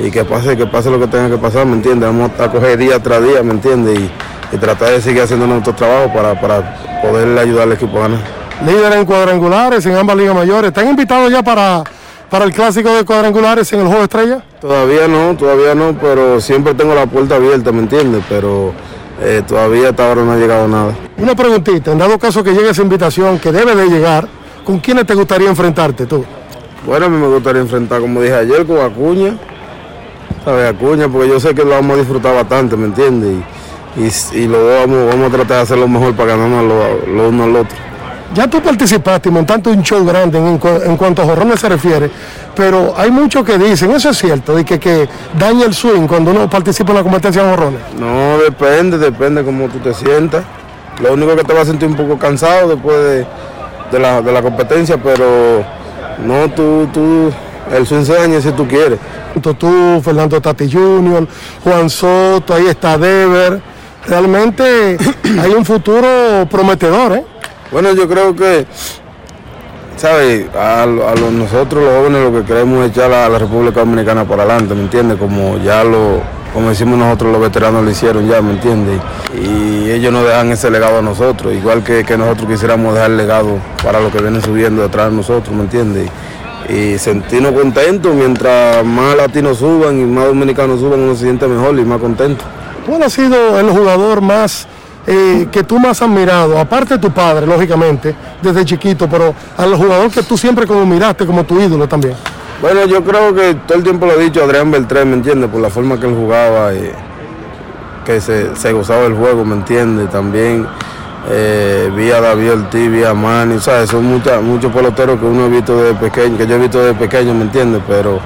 Y, y, que pase, que pase lo que tenga que pasar, ¿me entiendes? Vamos a coger día tras día, ¿me entiendes? Y, y, tratar de seguir haciendo nuestro trabajo para, para poder ayudar al equipo a ganar. Líder en cuadrangulares en ambas ligas mayores. ¿Están invitados ya para, para el clásico de cuadrangulares en el juego estrella? Todavía no, todavía no, pero siempre tengo la puerta abierta, ¿me entiendes? Pero eh, todavía hasta ahora no ha llegado nada. Una preguntita, en dado caso que llegue esa invitación, que debe de llegar, ¿con quiénes te gustaría enfrentarte tú? Bueno, a mí me gustaría enfrentar, como dije ayer, con Acuña, ¿sabes? Acuña, porque yo sé que lo vamos a disfrutar bastante, ¿me entiendes? Y, y, dos vamos, vamos, a tratar de hacer lo mejor para ganarnos lo, lo uno al otro. Ya tú participaste y montaste un show grande en, en, cuanto a jorrones se refiere, pero hay muchos que dicen, eso es cierto, de que, que daña el swing cuando uno participa en la competencia de jorrones. No, depende, depende cómo tú te sientas. Lo único que te va a sentir un poco cansado después de, de, la, de la, competencia, pero no, tú, tú, el swing se daña si tú quieres. Tú, Fernando Tati Jr., Juan Soto, ahí está Dever. Realmente hay un futuro prometedor, ¿eh? Bueno, yo creo que, ¿sabes? A, a los, nosotros los jóvenes lo que queremos es echar a la República Dominicana para adelante, ¿me entiendes? Como ya lo, como decimos nosotros, los veteranos lo hicieron ya, ¿me entiendes? Y ellos nos dejan ese legado a nosotros, igual que, que nosotros quisiéramos dejar legado para los que vienen subiendo detrás de nosotros, ¿me entiendes? Y sentirnos contentos, mientras más latinos suban y más dominicanos suban, uno se siente mejor y más contento. ¿Cuál ha sido el jugador más eh, que tú más has mirado, aparte de tu padre, lógicamente, desde chiquito, pero al jugador que tú siempre como miraste como tu ídolo también? Bueno, yo creo que todo el tiempo lo he dicho Adrián Beltrán, ¿me entiendes? Por la forma que él jugaba, y que se, se, gozaba del juego, ¿me entiendes? También eh, vi a David Ortiz, vi a Manny, ¿sabes? Son muchas, muchos peloteros que uno ha visto desde pequeño, que yo he visto desde pequeño, ¿me entiendes? Pero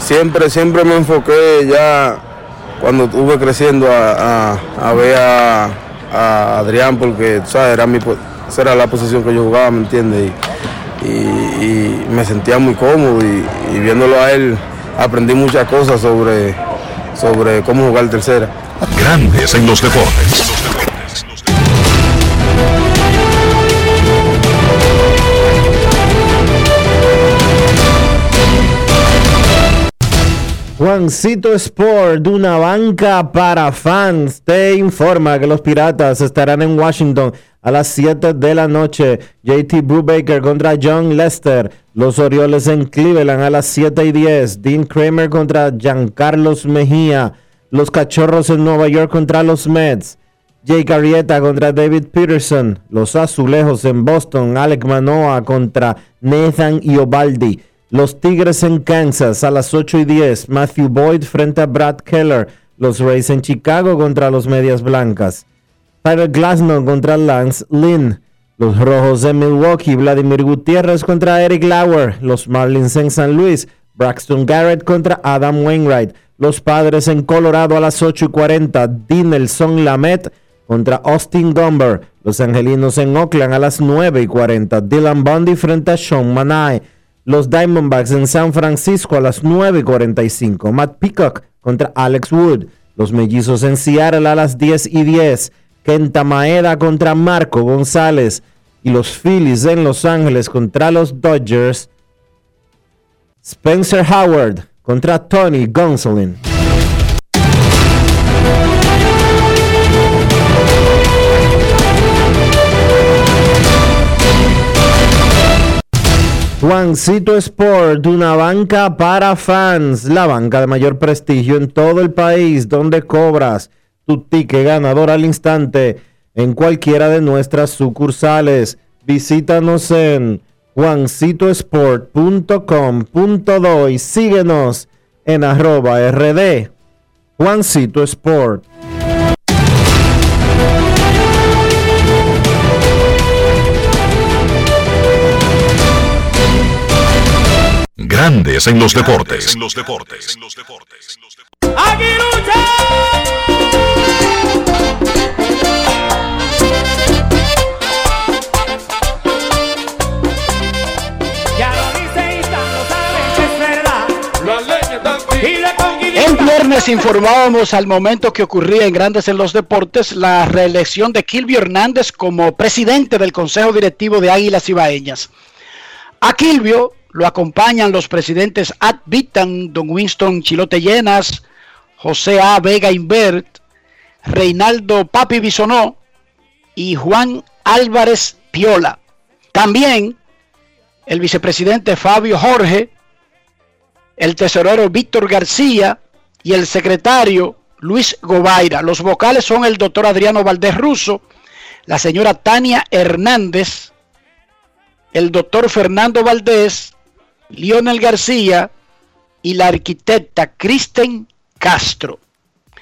siempre, siempre me enfoqué ya cuando estuve creciendo a, a, ver a Adrián porque ¿sabes? Era, mi, era la posición que yo jugaba, ¿me entiendes? Y, y, me sentía muy cómodo y, y, viéndolo a él aprendí muchas cosas sobre, sobre cómo jugar tercera. Grandes en los deportes. Juancito Sport, una banca para fans, te informa que los Piratas estarán en Washington a las 7 de la noche. JT Brubaker contra John Lester. Los Orioles en Cleveland a las 7 y 10. Dean Kramer contra Giancarlos Mejía. Los Cachorros en Nueva York contra los Mets. Jake Arrieta contra David Peterson. Los Azulejos en Boston. Alec Manoa contra Nathan Iobaldi. Los Tigres en Kansas a las 8 y 10. Matthew Boyd frente a Brad Keller. Los Rays en Chicago contra los Medias Blancas. Tyler Glasnow contra Lance Lynn. Los Rojos en Milwaukee. Vladimir Gutiérrez contra Eric Lauer. Los Marlins en San Luis. Braxton Garrett contra Adam Wainwright. Los Padres en Colorado a las 8 y 40. Dinelson Lamet contra Austin Gomber. Los Angelinos en Oakland a las 9 y 40. Dylan Bundy frente a Sean Manai los Diamondbacks en San Francisco a las 9.45. Matt Peacock contra Alex Wood. Los Mellizos en Seattle a las 10 y 10. Kenta Maeda contra Marco González. Y los Phillies en Los Ángeles contra los Dodgers. Spencer Howard contra Tony Gonsolin. Juancito Sport, una banca para fans, la banca de mayor prestigio en todo el país, donde cobras tu ticket ganador al instante en cualquiera de nuestras sucursales. Visítanos en juancitosport.com.do y síguenos en arroba rd Juancito Sport. Grandes en los deportes. En los deportes. El viernes informábamos al momento que ocurría en Grandes en los Deportes la reelección de Kilvio Hernández como presidente del Consejo Directivo de Águilas Ibaeñas. A Kilvio Lo acompañan los presidentes Ad Vitan, Don Winston Chilote Llenas, José A. Vega Invert, Reinaldo Papi Bisonó y Juan Álvarez Piola. También el vicepresidente Fabio Jorge, el tesorero Víctor García y el secretario Luis Gobaira. Los vocales son el doctor Adriano Valdés Russo, la señora Tania Hernández, el doctor Fernando Valdés, Lionel García y la arquitecta Kristen Castro.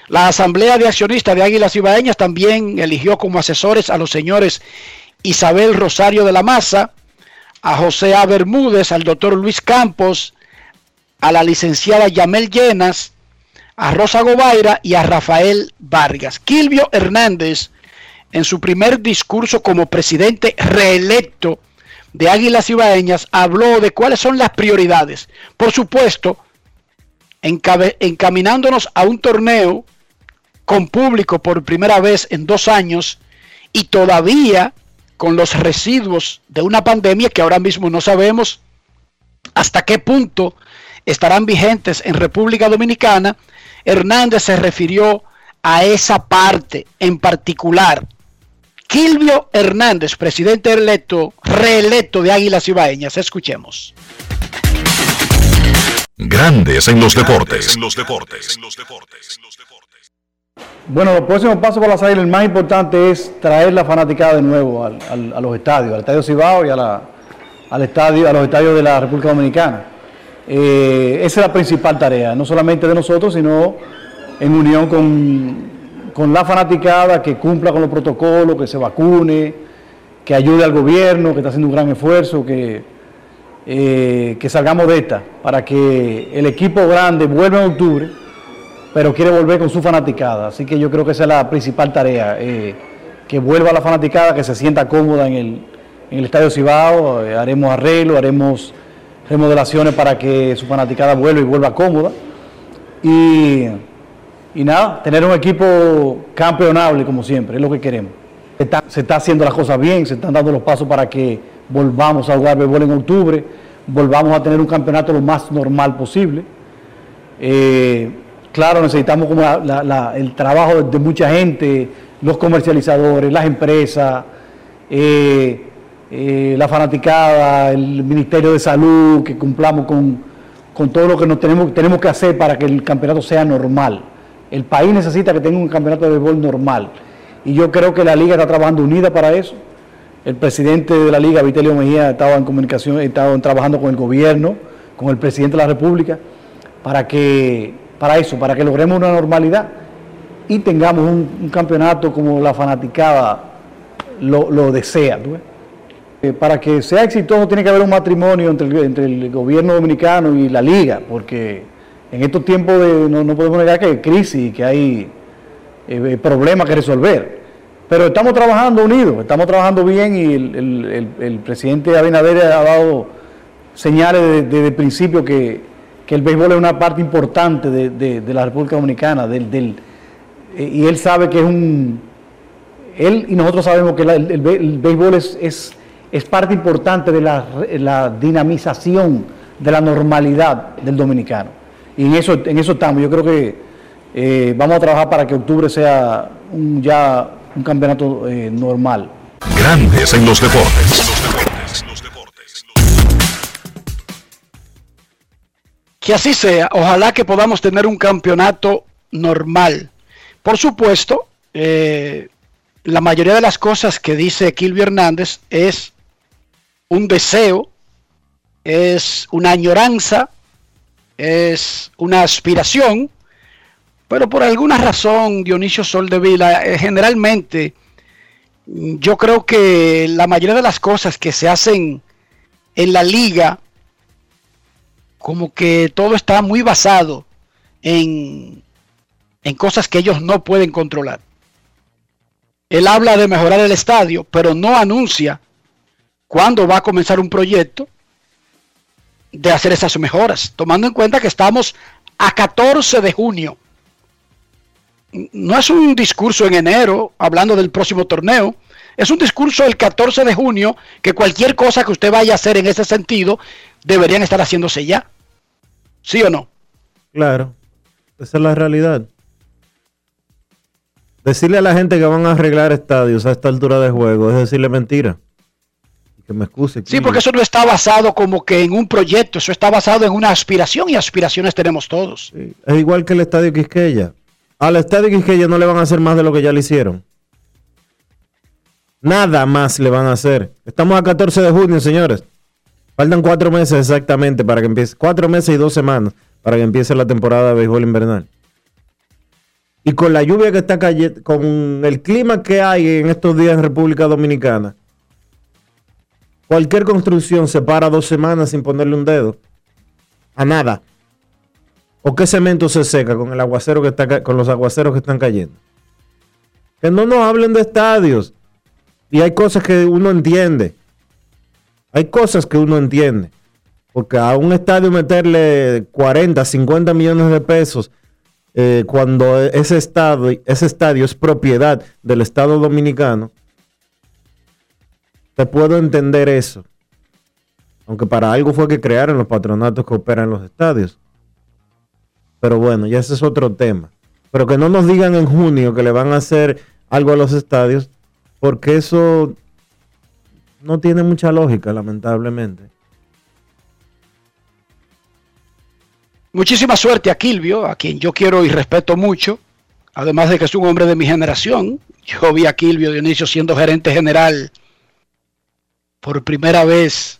La Asamblea de Accionistas de Águilas Ibaeñas también eligió como asesores a los señores Isabel Rosario de la Maza, a José A. Bermúdez, al doctor Luis Campos, a la licenciada Yamel Llenas, a Rosa Gobaira y a Rafael Vargas. Quilvio Hernández, en su primer discurso como presidente reelecto de Águilas Ibaeñas, habló de cuáles son las prioridades. Por supuesto, encaminándonos a un torneo con público por primera vez en dos años y todavía con los residuos de una pandemia que ahora mismo no sabemos hasta qué punto estarán vigentes en República Dominicana, Hernández se refirió a esa parte en particular. Quilvio Hernández, presidente electo, reelecto de Águilas Ibaeñas. Escuchemos. Grandes en los deportes. En los deportes. Bueno, el próximo paso para las águilas, el más importante es traer la fanaticada de nuevo a los estadios, al Estadio Cibao y a, al estadio, a los estadios de la República Dominicana. Eh, esa es la principal tarea, no solamente de nosotros, sino en unión con, la fanaticada que cumpla con los protocolos, que se vacune, que ayude al gobierno, que está haciendo un gran esfuerzo, que, eh, que salgamos de esta, para que el equipo grande vuelva en octubre pero quiere volver con su fanaticada. Así que yo creo que esa es la principal tarea, eh, que vuelva la fanaticada, que se sienta cómoda en el, en el Estadio Cibao, haremos arreglo, haremos remodelaciones para que su fanaticada vuelva y vuelva cómoda. Y, y nada, tener un equipo campeonable como siempre, es lo que queremos. Se está, haciendo las cosas bien, se están dando los pasos para que volvamos a jugar béisbol en octubre, volvamos a tener un campeonato lo más normal posible. Eh, Claro, necesitamos como el trabajo de, mucha gente, los comercializadores, las empresas, eh, eh, la fanaticada, el Ministerio de Salud, que cumplamos con, todo lo que nos tenemos, tenemos que hacer para que el campeonato sea normal. El país necesita que tenga un campeonato de béisbol normal. Y yo creo que la liga está trabajando unida para eso. El presidente de la liga, Vitelio Mejía, estaba en comunicación, estaba trabajando con el gobierno, con el presidente de la República, para que para eso, para que logremos una normalidad y tengamos un, campeonato como la fanaticada lo, desea. Eh, para que sea exitoso tiene que haber un matrimonio entre el, gobierno dominicano y la liga, porque en estos tiempos de, no, podemos negar que hay crisis, que hay eh, problemas que resolver. Pero estamos trabajando unidos, estamos trabajando bien y el, presidente Abinader ha dado señales desde el principio que que el béisbol es una parte importante de, la República Dominicana, del, eh, y él sabe que es un, él y nosotros sabemos que el, béisbol es, parte importante de la, dinamización de la normalidad del dominicano. Y en eso, en eso estamos. Yo creo que eh, vamos a trabajar para que octubre sea un, ya un campeonato eh, normal. Grandes en los deportes. Que así sea, ojalá que podamos tener un campeonato normal. Por supuesto, eh, la mayoría de las cosas que dice Kilby Hernández es un deseo, es una añoranza, es una aspiración, pero por alguna razón Dionisio Soldevila, eh, generalmente yo creo que la mayoría de las cosas que se hacen en la liga como que todo está muy basado en, en cosas que ellos no pueden controlar. Él habla de mejorar el estadio, pero no anuncia cuándo va a comenzar un proyecto de hacer esas mejoras, tomando en cuenta que estamos a 14 de junio. no es un discurso en enero hablando del próximo torneo. Es un discurso el 14 de junio que cualquier cosa que usted vaya a hacer en ese sentido deberían estar haciéndose ya. ¿Sí o no? Claro, esa es la realidad. Decirle a la gente que van a arreglar estadios a esta altura de juego es decirle mentira. Que me excuse. Sí, porque eso no está basado como que en un proyecto, eso está basado en una aspiración y aspiraciones tenemos todos. Es igual que el estadio Quisqueya. Al estadio Quisqueya no le van a hacer más de lo que ya le hicieron. Nada más le van a hacer. Estamos a 14 de junio, señores. Faltan cuatro meses exactamente para que empiece. Cuatro meses y dos semanas para que empiece la temporada de béisbol invernal. Y con la lluvia que está cayendo, con el clima que hay en estos días en República Dominicana, cualquier construcción se para dos semanas sin ponerle un dedo. A nada. ¿O qué cemento se seca con el aguacero que está con los aguaceros que están cayendo? Que no nos hablen de estadios. Y hay cosas que uno entiende. Hay cosas que uno entiende. Porque a un estadio meterle 40, 50 millones de pesos eh, cuando ese estadio, ese estadio es propiedad del Estado Dominicano, te puedo entender eso. Aunque para algo fue que crearon los patronatos que operan los estadios. Pero bueno, ya ese es otro tema. Pero que no nos digan en junio que le van a hacer algo a los estadios, porque eso no tiene mucha lógica, lamentablemente. Muchísima suerte a Kilvio, a quien yo quiero y respeto mucho, además de que es un hombre de mi generación. Yo vi a Kilvio Dionisio siendo gerente general por primera vez.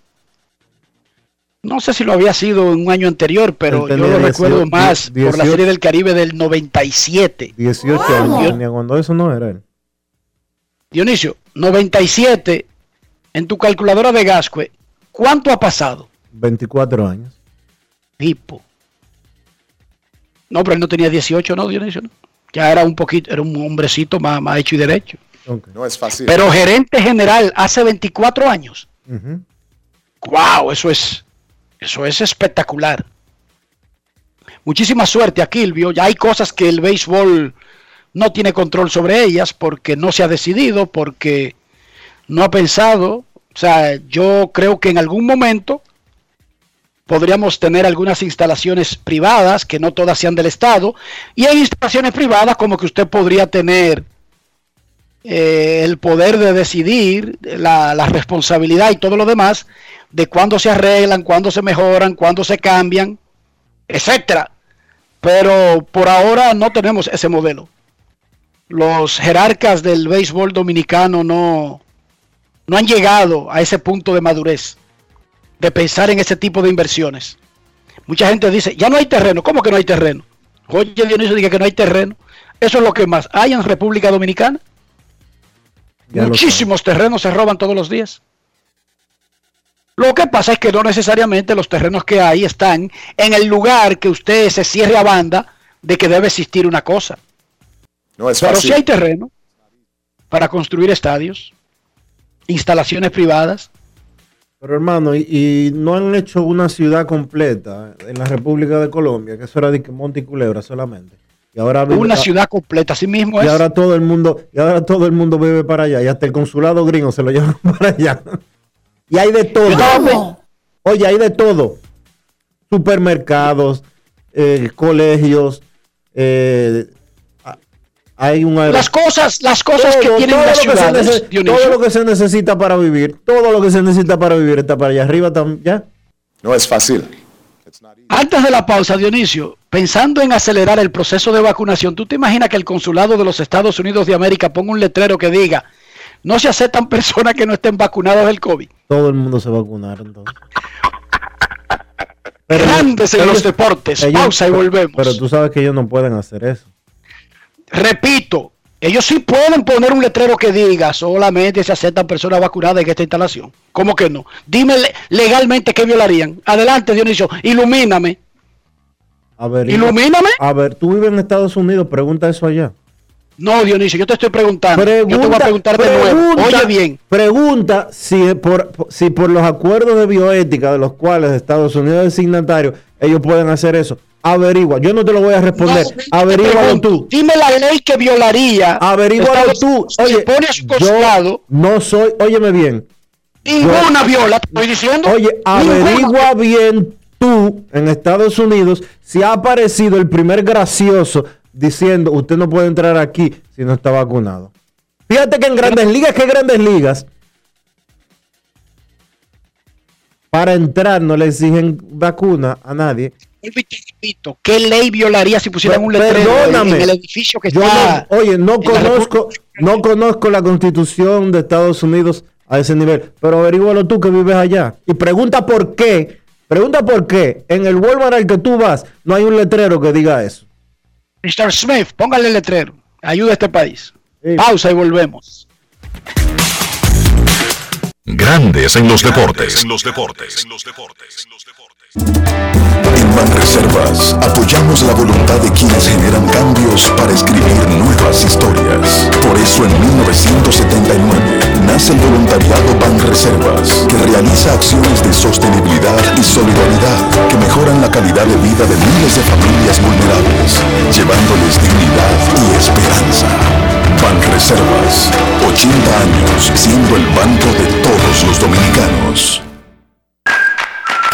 No sé si lo había sido en un año anterior, pero yo lo recuerdo 18, más por la 18. Serie del Caribe del 97. 18 Wow. años cuando eso no era él. Dionisio, 97 en tu calculadora de Gascue, ¿cuánto ha pasado? 24 años. Tipo. No, pero él no tenía 18, ¿no, Dionisio? no? Ya era un poquito, era un hombrecito más, más hecho y derecho. No es fácil. Pero gerente general hace 24 años. ¡Wow! Eso es, eso es espectacular. Muchísima suerte a Kilvio. Ya hay cosas que el béisbol no tiene control sobre ellas porque no se ha decidido, porque no ha pensado. O sea, yo creo que en algún momento podríamos tener algunas instalaciones privadas, que no todas sean del Estado, y hay instalaciones privadas como que usted podría tener eh, el poder de decidir, la, responsabilidad y todo lo demás de cuándo se arreglan, cuándo se mejoran, cuándo se cambian, etcétera. Pero por ahora no tenemos ese modelo. Los jerarcas del béisbol dominicano no, no han llegado a ese punto de madurez de pensar en ese tipo de inversiones. Mucha gente dice, ya no hay terreno. ¿Cómo que no hay terreno? Oye, Dionisio dice que no hay terreno. Eso es lo que más hay en República Dominicana. Ya Muchísimos terrenos se roban todos los días. Lo que pasa es que no necesariamente los terrenos que hay están en el lugar que usted se cierre a banda de que debe existir una cosa. No es Pero fácil. sí hay terreno para construir estadios, instalaciones privadas. Pero hermano, y, y no han hecho una ciudad completa en la República de Colombia, que eso era de que Monte y Culebra solamente. Y ahora vive- Una ciudad completa, así mismo y es. ahora todo el mundo, y ahora todo el mundo vive para allá, y hasta el consulado gringo se lo llevan para allá. Y hay de todo. Oye, hay de todo. Supermercados, eh, colegios, eh, hay un Las cosas, las cosas que tienen todo las lo que se ciudades, todo lo que se necesita para vivir, todo lo que se necesita para vivir está para allá arriba también, ya. No es fácil. Antes de la pausa, Dionisio, pensando en acelerar el proceso de vacunación, ¿tú te imaginas que el consulado de los Estados Unidos de América ponga un letrero que diga, no se aceptan personas que no estén vacunadas del COVID? Todo el mundo se vacunaron entonces. Grandes en los deportes. Pausa y volvemos. Pero tú sabes que ellos no pueden hacer eso. Repito, ellos sí pueden poner un letrero que diga, solamente se aceptan personas vacunadas en esta instalación. ¿Cómo que no? Dime le- legalmente qué violarían. Adelante, Dionisio, ilumíname. A ver, Ilumíname. A ver, tú vives en Estados Unidos, pregunta eso allá. No, Dionisio, yo te estoy preguntando. yo te voy a preguntar de nuevo. Oye bien. Pregunta si por, si por los acuerdos de bioética de los cuales Estados Unidos es signatario, ellos pueden hacer eso. Averigua. Yo no te lo voy a responder. Averígualo pregunto, tú. Dime la ley que violaría. Averígualo tú. Oye, pone a su costado. no soy, óyeme bien. Ninguna Yo- viola, te estoy diciendo. Oye, Ninguna. averigua bien tú en Estados Unidos si ha aparecido el primer gracioso diciendo usted no puede entrar aquí si no está vacunado. Fíjate que en grandes ligas, ¿qué grandes ligas? Para entrar no le exigen vacuna a nadie. ¿Qué ley violaría si pusieran un letrero en- perdóname. en el edificio que Yo está? no- oye, no conozco, no conozco la constitución de Estados Unidos a ese nivel, pero averígualo tú que vives allá. Y pregunta por qué, pregunta por qué en el Walmart al que tú vas no hay un letrero que diga eso. Mr. Smith, póngale el letrero. Ayuda a este país. Pausa y volvemos. Grandes en los deportes. En los deportes. En Banreservas apoyamos la voluntad de quienes generan cambios para escribir nuevas historias. Por eso en 1979 nace el voluntariado Banreservas, que realiza acciones de sostenibilidad y solidaridad que mejoran la calidad de vida de miles de familias vulnerables, llevándoles dignidad y esperanza. Banreservas, 80 años siendo el banco de todos los dominicanos.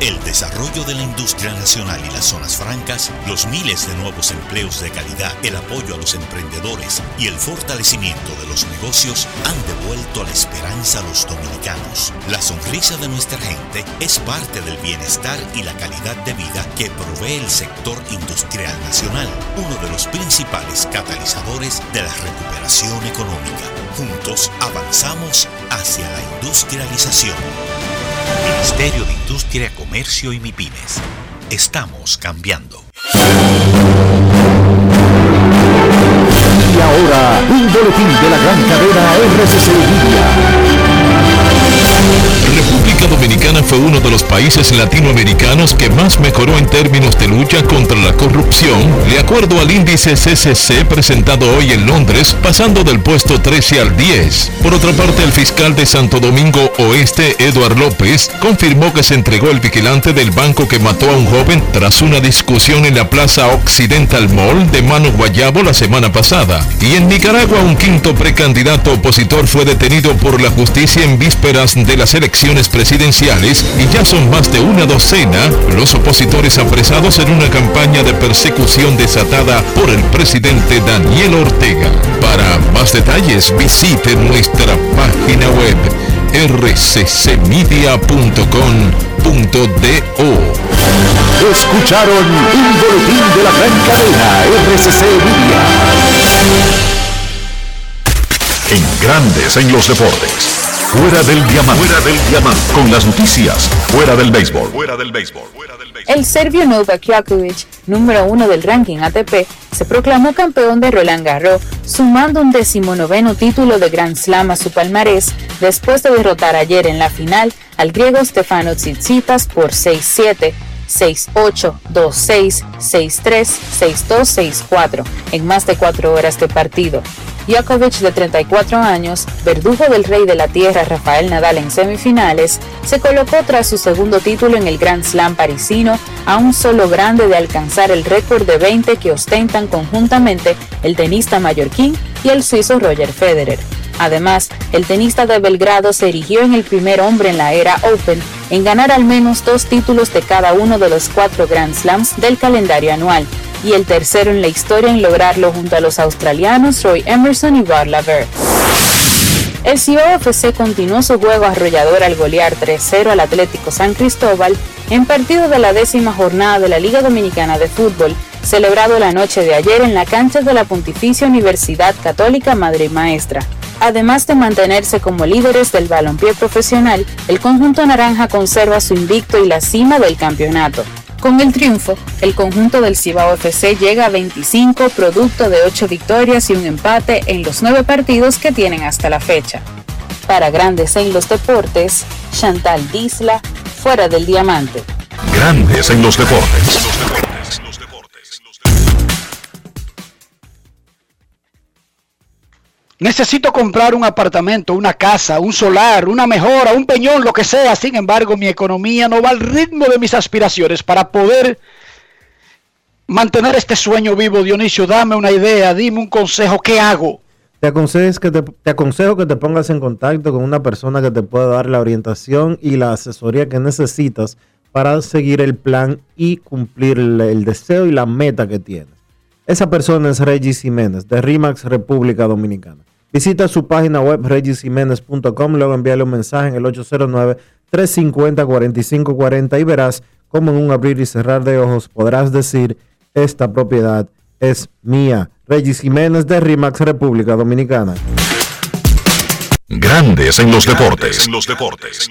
El desarrollo de la industria nacional y las zonas francas, los miles de nuevos empleos de calidad, el apoyo a los emprendedores y el fortalecimiento de los negocios han devuelto la esperanza a los dominicanos. La sonrisa de nuestra gente es parte del bienestar y la calidad de vida que provee el sector industrial nacional, uno de los principales catalizadores de la recuperación económica. Juntos avanzamos hacia la industrialización. Ministerio de Industria, Comercio y MIPIMES. Estamos cambiando. Y ahora, un boletín de la gran cadena RCC República Dominicana fue uno de los países latinoamericanos que más mejoró en términos de lucha contra la corrupción, de acuerdo al índice CCC presentado hoy en Londres, pasando del puesto 13 al 10. Por otra parte, el fiscal de Santo Domingo Oeste, Eduard López, confirmó que se entregó el vigilante del banco que mató a un joven tras una discusión en la Plaza Occidental Mall de Mano Guayabo la semana pasada. Y en Nicaragua, un quinto precandidato opositor fue detenido por la justicia en vísperas de las elecciones presidenciales y ya son más de una docena los opositores apresados en una campaña de persecución desatada por el presidente Daniel Ortega. Para más detalles visite nuestra página web rccmedia.com.do. Escucharon un boletín de la gran cadena RCC Media. En Grandes en los deportes. Fuera del diamante. Fuera del diamante. Con las noticias. Fuera del béisbol. Fuera del béisbol. El serbio Novak Djokovic, número uno del ranking ATP, se proclamó campeón de Roland Garros, sumando un decimonoveno título de Grand Slam a su palmarés, después de derrotar ayer en la final al griego Stefano Tsitsipas por 6-7. 6-8, 2-6, 6-3, 6-2, 6-4 en más de cuatro horas de partido. Djokovic, de 34 años, verdugo del rey de la tierra Rafael Nadal en semifinales, se colocó tras su segundo título en el Grand Slam parisino a un solo grande de alcanzar el récord de 20 que ostentan conjuntamente el tenista mallorquín y el suizo Roger Federer. Además, el tenista de Belgrado se erigió en el primer hombre en la era Open en ganar al menos dos títulos de cada uno de los cuatro Grand Slams del calendario anual y el tercero en la historia en lograrlo junto a los australianos Roy Emerson y Rod Laver. El Cibao FC continuó su juego arrollador al golear 3-0 al Atlético San Cristóbal en partido de la décima jornada de la Liga Dominicana de Fútbol, celebrado la noche de ayer en la cancha de la Pontificia Universidad Católica Madre Maestra. Además de mantenerse como líderes del balompié profesional, el conjunto naranja conserva su invicto y la cima del campeonato. Con el triunfo, el conjunto del Cibao FC llega a 25 producto de 8 victorias y un empate en los 9 partidos que tienen hasta la fecha. Para Grandes en los Deportes, Chantal Disla, fuera del diamante. Grandes en los deportes. Necesito comprar un apartamento, una casa, un solar, una mejora, un peñón, lo que sea. Sin embargo, mi economía no va al ritmo de mis aspiraciones para poder mantener este sueño vivo. Dionisio, dame una idea, dime un consejo, ¿qué hago? Te aconsejo, que te, aconsejo que te pongas en contacto con una persona que te pueda dar la orientación y la asesoría que necesitas para seguir el plan y cumplir el, el deseo y la meta que tienes. Esa persona es Regis Jiménez, de RIMAX República Dominicana. Visita su página web regisjiménez.com, luego envíale un mensaje en el 809-350-4540 y verás cómo en un abrir y cerrar de ojos podrás decir, esta propiedad es mía. Regis Jiménez de RIMAX República Dominicana. Grandes en los deportes. En los deportes.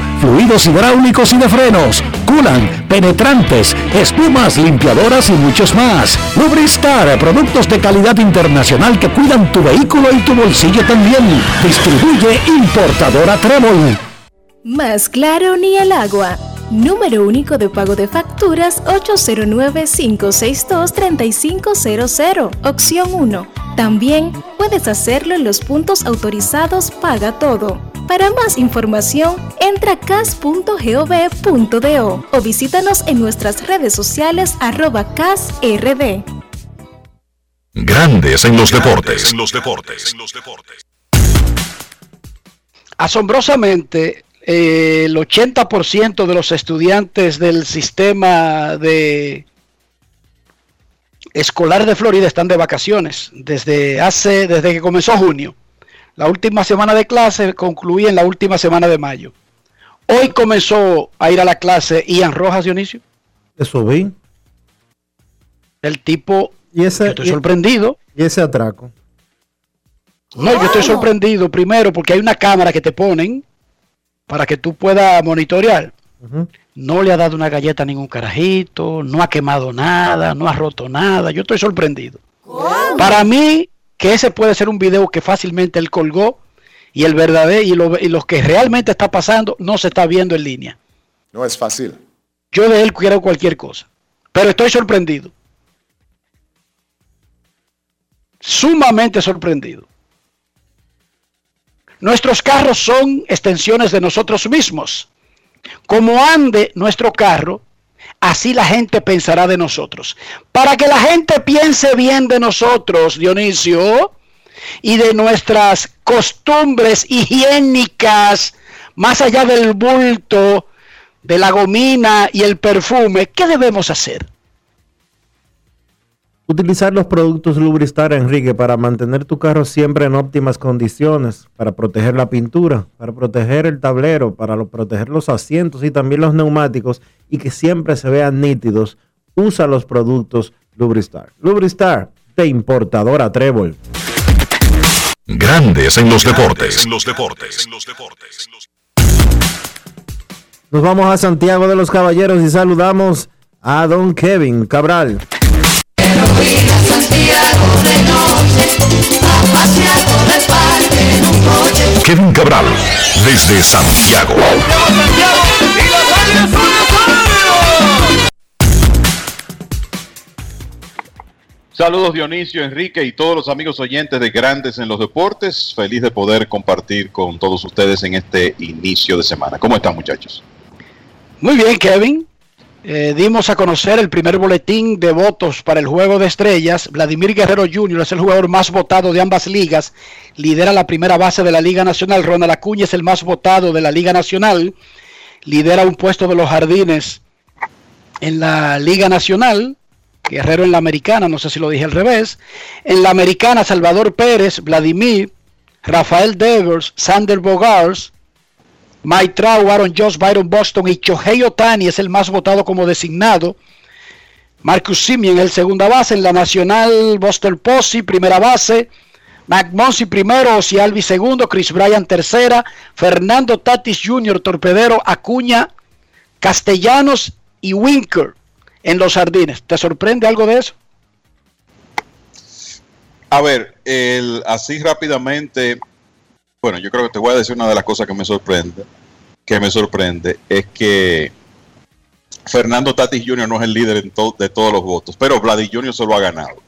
fluidos hidráulicos y de frenos, culan, penetrantes, espumas, limpiadoras y muchos más. Lubristar, productos de calidad internacional que cuidan tu vehículo y tu bolsillo también. Distribuye importadora Trébol. Más claro ni el agua. Número único de pago de facturas 809-562-3500, opción 1. También puedes hacerlo en los puntos autorizados Paga Todo. Para más información, entra a cas.gov.do o visítanos en nuestras redes sociales arroba casrd. Grandes en los deportes. En los deportes. Asombrosamente, eh, el 80% de los estudiantes del sistema de escolar de Florida están de vacaciones desde hace desde que comenzó junio. La última semana de clase concluía en la última semana de mayo. Hoy comenzó a ir a la clase Ian Rojas, Dionisio. Eso vi. El tipo, ¿Y ese, yo estoy sorprendido. Y ese atraco. No, yo estoy sorprendido primero porque hay una cámara que te ponen para que tú puedas monitorear. No le ha dado una galleta a ningún carajito, no ha quemado nada, no ha roto nada. Yo estoy sorprendido. Para mí, que ese puede ser un video que fácilmente él colgó y el verdadero y lo, y lo que realmente está pasando no se está viendo en línea. No es fácil. Yo de él quiero cualquier cosa, pero estoy sorprendido. Sumamente sorprendido. Nuestros carros son extensiones de nosotros mismos. Como ande nuestro carro, así la gente pensará de nosotros. Para que la gente piense bien de nosotros, Dionisio, y de nuestras costumbres higiénicas, más allá del bulto, de la gomina y el perfume, ¿qué debemos hacer? Utilizar los productos Lubristar, Enrique, para mantener tu carro siempre en óptimas condiciones, para proteger la pintura, para proteger el tablero, para lo- proteger los asientos y también los neumáticos y que siempre se vean nítidos. Usa los productos Lubristar. Lubristar, de importadora Trébol. Grandes en los deportes. En los deportes. Nos vamos a Santiago de los Caballeros y saludamos a don Kevin Cabral. A pasear por el parque en un coche, Kevin Cabral, desde Santiago. Saludos Dionisio, Enrique y todos los amigos oyentes de Grandes en los Deportes. Feliz de poder compartir con todos ustedes en este inicio de semana. ¿Cómo están muchachos? Muy bien, Kevin. Eh, dimos a conocer el primer boletín de votos para el Juego de Estrellas. Vladimir Guerrero Jr. es el jugador más votado de ambas ligas. Lidera la primera base de la Liga Nacional. Ronald Acuña es el más votado de la Liga Nacional. Lidera un puesto de los jardines en la Liga Nacional. Guerrero en la Americana, no sé si lo dije al revés. En la Americana, Salvador Pérez, Vladimir, Rafael Devers, Sander Bogars, Mike Trout, Aaron Josh, Byron Boston y Chohei Otani es el más votado como designado. Marcus Simeon el segunda base. En la Nacional, Boston Posey, primera base. Mac Monsi primero, Albi segundo, Chris Bryan tercera, Fernando Tatis Jr., torpedero, Acuña, Castellanos y Winker en los jardines. ¿Te sorprende algo de eso? A ver, así rápidamente, bueno, yo creo que te voy a decir una de las cosas que me sorprende, que me sorprende, es que Fernando Tatis Jr. no es el líder de todos los votos, pero Vladimir Jr. se lo ha ganado,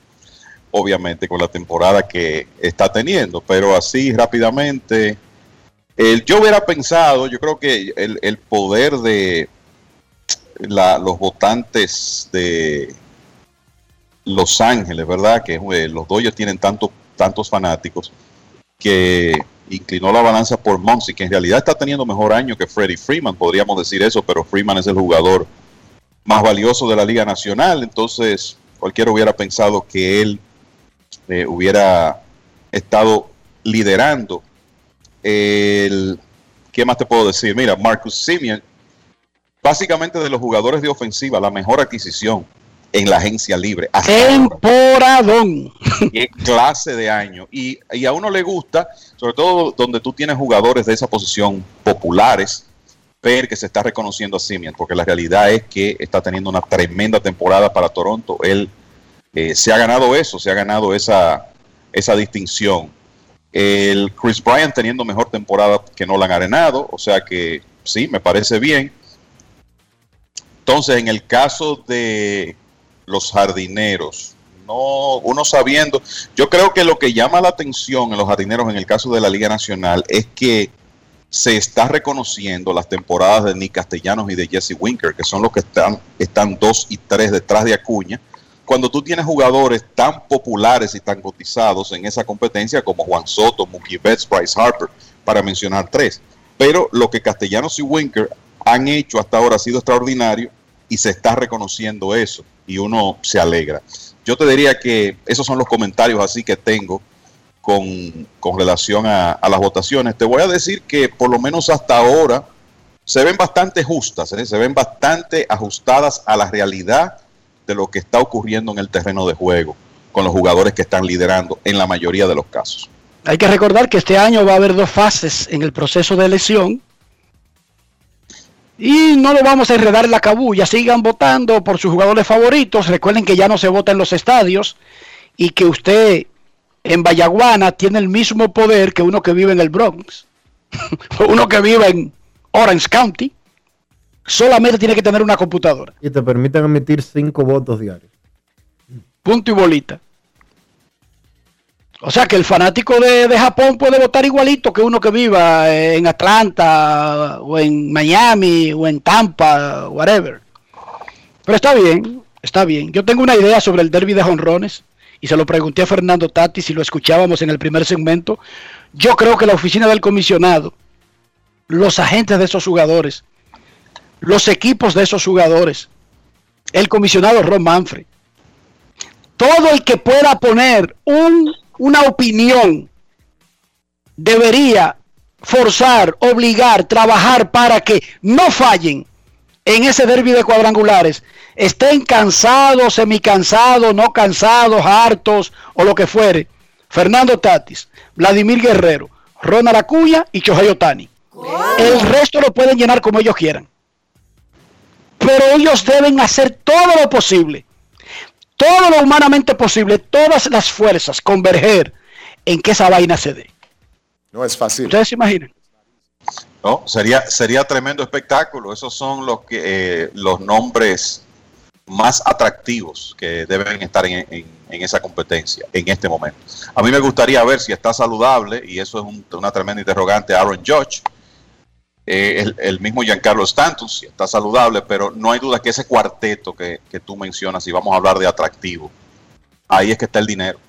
obviamente, con la temporada que está teniendo, pero así rápidamente, el, yo hubiera pensado, yo creo que el, el poder de, los votantes de Los Ángeles, ¿verdad? Que eh, los Dodgers tienen tanto, tantos fanáticos que inclinó la balanza por Monsi, que en realidad está teniendo mejor año que Freddie Freeman, podríamos decir eso, pero Freeman es el jugador más valioso de la Liga Nacional, entonces cualquiera hubiera pensado que él eh, hubiera estado liderando. El, ¿Qué más te puedo decir? Mira, Marcus Simeon básicamente de los jugadores de ofensiva, la mejor adquisición en la agencia libre. Temporadón. Qué clase de año. Y, a uno le gusta, sobre todo donde tú tienes jugadores de esa posición populares, ver que se está reconociendo a Simeon, porque la realidad es que está teniendo una tremenda temporada para Toronto. Él eh, se ha ganado eso, se ha ganado esa, esa distinción. El Chris Bryant teniendo mejor temporada que no la han arenado, o sea que sí, me parece bien. Entonces, en el caso de los jardineros, no, uno sabiendo, yo creo que lo que llama la atención en los jardineros en el caso de la Liga Nacional es que se está reconociendo las temporadas de Nick Castellanos y de Jesse Winker, que son los que están, están dos y tres detrás de Acuña. Cuando tú tienes jugadores tan populares y tan cotizados en esa competencia como Juan Soto, Mookie Betts, Bryce Harper, para mencionar tres. Pero lo que Castellanos y Winker han hecho hasta ahora ha sido extraordinario y se está reconociendo eso y uno se alegra. Yo te diría que esos son los comentarios así que tengo con, relación a, las votaciones. Te voy a decir que por lo menos hasta ahora se ven bastante justas, ¿eh? se ven bastante ajustadas a la realidad de lo que está ocurriendo en el terreno de juego con los jugadores que están liderando en la mayoría de los casos. Hay que recordar que este año va a haber dos fases en el proceso de elección y no lo vamos a enredar en la cabulla. Sigan votando por sus jugadores favoritos. Recuerden que ya no se vota en los estadios y que usted en Vallaguana tiene el mismo poder que uno que vive en el Bronx, uno que vive en Orange County. Solamente tiene que tener una computadora. Y te permiten emitir cinco votos diarios. Punto y bolita. O sea que el fanático de, Japón puede votar igualito que uno que viva en Atlanta o en Miami o en Tampa, whatever. Pero está bien, está bien. Yo tengo una idea sobre el derby de jonrones y se lo pregunté a Fernando Tati si lo escuchábamos en el primer segmento. Yo creo que la oficina del comisionado, los agentes de esos jugadores, los equipos de esos jugadores, el comisionado Ron Manfred, todo el que pueda poner un una opinión debería forzar, obligar, trabajar para que no fallen en ese derby de cuadrangulares, estén cansados, semicansados, no cansados, hartos o lo que fuere. Fernando Tatis, Vladimir Guerrero, Ronald Acuña y Chohei Otani. El resto lo pueden llenar como ellos quieran. Pero ellos deben hacer todo lo posible todo lo humanamente posible, todas las fuerzas converger en que esa vaina se dé. No es fácil. ¿Ustedes se imaginan? No, sería, sería tremendo espectáculo. Esos son los que eh, los nombres más atractivos que deben estar en, en- en esa competencia en este momento. A mí me gustaría ver si está saludable, y eso es un- una tremenda interrogante, Aaron Judge, eh, el, el mismo Giancarlo Stanton, si está saludable, pero no hay duda que ese cuarteto que, que tú mencionas, si vamos a hablar de atractivo, ahí es que está el dinero.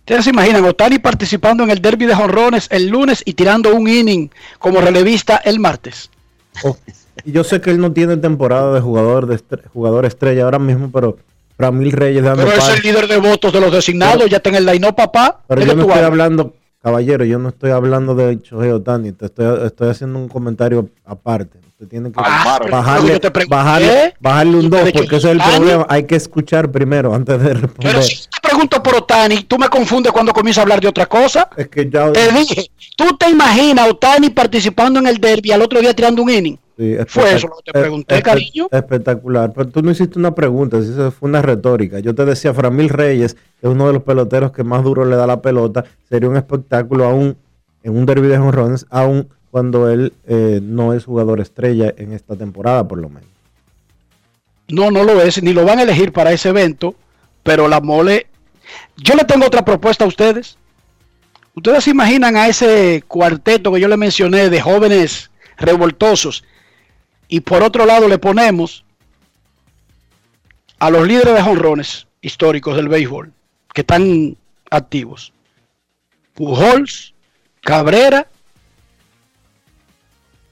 Ustedes se imaginan, Otani participando en el derby de jonrones el lunes y tirando un inning como relevista el martes. Y yo sé que él no tiene temporada de jugador de estre- jugador estrella ahora mismo, pero Ramil Reyes dando Pero es el líder de votos de los designados, Pero- ya está en el line papá. Pero ¿De yo qué no tú estoy hablas? hablando, caballero, yo no estoy hablando de Shohei Otani, te estoy, estoy haciendo un comentario aparte. Usted tiene que Ah, bajarle, yo te pregunté, bajarle, bajarle un tú 2, de porque ese es el problema. Hay que escuchar primero antes de responder. Pero si te pregunto por Otani, tú me confundes cuando comienzo a hablar de otra cosa. Es que ya... Te dije, ¿tú te imaginas a Otani participando en el derby al otro día tirando un inning? Sí, Fue eso lo que te pregunté, cariño. Espectacular. Pero tú no hiciste una pregunta, eso fue una retórica. Yo te decía, Framil Reyes es uno de los peloteros que más duro le da la pelota. Sería un espectáculo aún en un derby de jonrones, aún cuando él eh, no es jugador estrella en esta temporada, por lo menos. No, no lo es, ni lo van a elegir para ese evento, pero la mole... Yo le tengo otra propuesta a ustedes. Ustedes se imaginan a ese cuarteto que yo le mencioné de jóvenes revoltosos y por otro lado le ponemos a los líderes de jonrones históricos del béisbol que están activos. Pujols, Cabrera,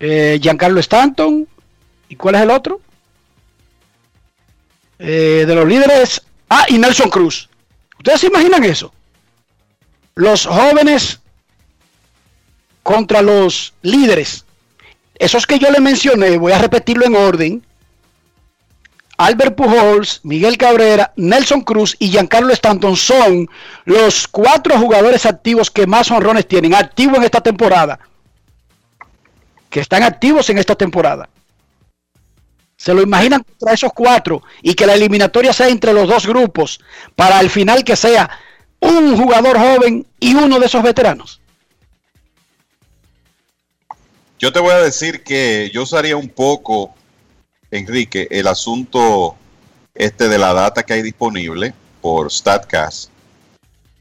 eh, Giancarlo Stanton, ¿y cuál es el otro? Eh, de los líderes. Ah, y Nelson Cruz. ¿Ustedes se imaginan eso? Los jóvenes contra los líderes. Esos que yo le mencioné, voy a repetirlo en orden. Albert Pujols, Miguel Cabrera, Nelson Cruz y Giancarlo Stanton son los cuatro jugadores activos que más honrones tienen, activos en esta temporada. Que están activos en esta temporada. ¿Se lo imaginan contra esos cuatro y que la eliminatoria sea entre los dos grupos para al final que sea un jugador joven y uno de esos veteranos? Yo te voy a decir que yo usaría un poco, Enrique, el asunto este de la data que hay disponible por StatCast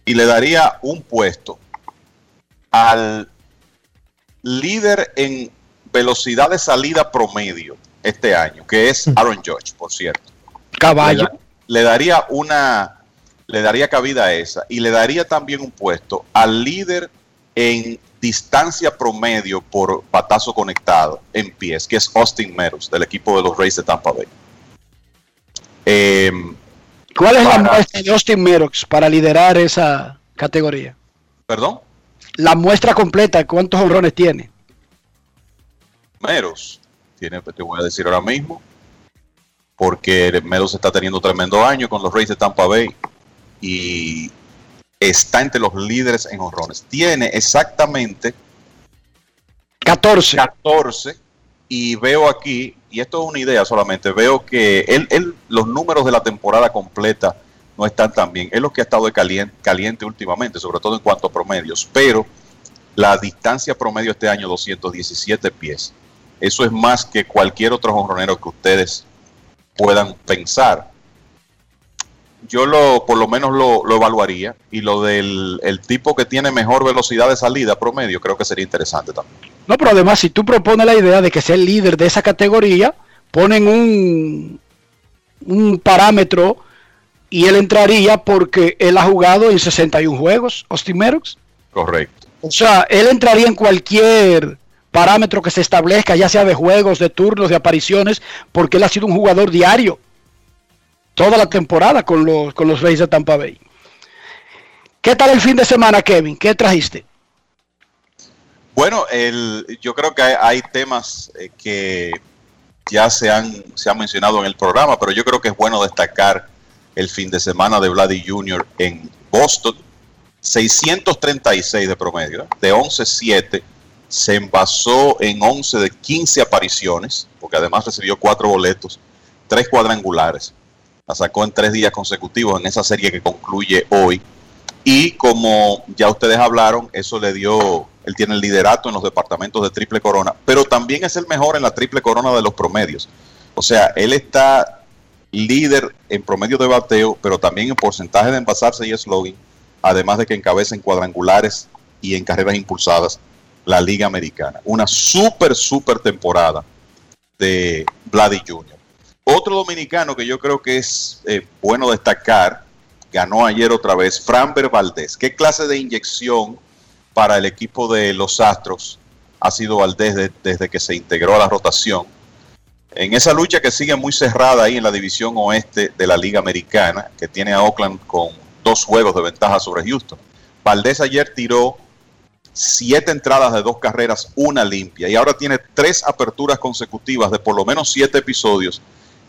y le daría un puesto al líder en velocidad de salida promedio este año, que es Aaron Judge, por cierto. Caballo. Le, da- le daría una, le daría cabida a esa y le daría también un puesto al líder en distancia promedio por batazo conectado en pies, que es Austin Meadows del equipo de los Rays de Tampa Bay. Em, ¿Cuál es la muestra de Austin Meadows para liderar esa categoría? Perdón, La muestra completa, ¿cuántos honrones tiene? Meadows, tiene, te voy a decir ahora mismo, porque Meadows está teniendo tremendo año con los Rays de Tampa Bay y está entre los líderes en honrones. Tiene exactamente 14. 14 y veo aquí, y esto es una idea solamente, veo que él, él- los números de la temporada completa no están tan bien. Es lo que ha estado de caliente, caliente últimamente, sobre todo en cuanto a promedios, pero la distancia promedio este año 217 pies. Eso es más que cualquier otro jonronero que ustedes puedan pensar. Yo lo, por lo menos lo, lo evaluaría y lo del el tipo que tiene mejor velocidad de salida promedio creo que sería interesante también. No, pero además, si tú propones la idea de que sea el líder de esa categoría, ponen un, un parámetro y él entraría porque él ha jugado en 61 juegos, Austin Meadows. Correcto. O sea, él entraría en cualquier parámetro que se establezca, ya sea de juegos, de turnos, de apariciones, porque él ha sido un jugador diario toda la temporada con los, con los Rays de Tampa Bay. ¿Qué tal el fin de semana, Kevin? ¿Qué trajiste? Bueno, yo creo que hay, temas eh, que ya se han, se han mencionado en el programa, pero yo creo que es bueno destacar el fin de semana de Vladdy Jr. en Boston. 636 de promedio, ¿eh? de 11-7, se envasó en 11 de 15 apariciones, porque además recibió cuatro boletos, tres cuadrangulares. La sacó en tres días consecutivos en esa serie que concluye hoy. Y como ya ustedes hablaron, eso le dio Él tiene el liderato en los departamentos de triple corona, pero también es el mejor en la triple corona de los promedios. O sea, él está líder en promedio de bateo, pero también en porcentaje de envasarse y slogan, además de que encabeza en cuadrangulares y en carreras impulsadas la Liga Americana. Una súper, súper temporada de Vladi Jr. Otro dominicano que yo creo que es eh, bueno destacar, ganó ayer otra vez, Framber Valdés. ¿Qué clase de inyección para el equipo de los Astros ha sido Valdés desde que se integró a la rotación? En esa lucha que sigue muy cerrada ahí en la división oeste de la Liga Americana, que tiene a Oakland con dos juegos de ventaja sobre Houston. Valdés ayer tiró siete entradas de dos carreras, una limpia, y ahora tiene tres aperturas consecutivas de por lo menos siete episodios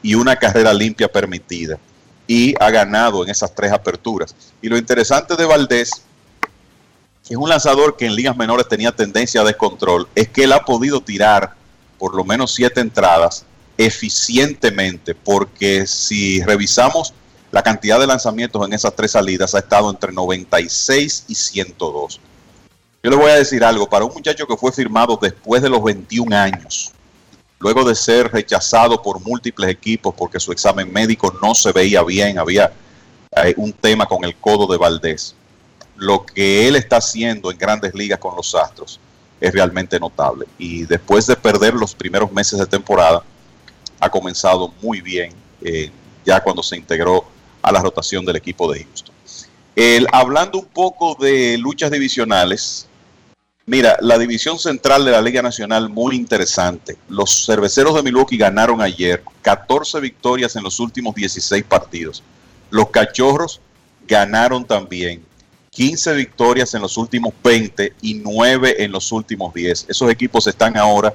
y una carrera limpia permitida. Y ha ganado en esas tres aperturas. Y lo interesante de Valdés, que es un lanzador que en ligas menores tenía tendencia a descontrol, es que él ha podido tirar por lo menos siete entradas eficientemente, porque si revisamos la cantidad de lanzamientos en esas tres salidas, ha estado entre 96 y 102. Yo le voy a decir algo, para un muchacho que fue firmado después de los 21 años, luego de ser rechazado por múltiples equipos porque su examen médico no se veía bien, había eh, un tema con el codo de Valdés. Lo que él está haciendo en grandes ligas con los Astros es realmente notable. Y después de perder los primeros meses de temporada, ha comenzado muy bien eh, ya cuando se integró a la rotación del equipo de Houston. El, hablando un poco de luchas divisionales, mira, la división central de la Liga Nacional muy interesante. Los cerveceros de Milwaukee ganaron ayer 14 victorias en los últimos 16 partidos. Los cachorros ganaron también 15 victorias en los últimos 20 y 9 en los últimos 10. Esos equipos están ahora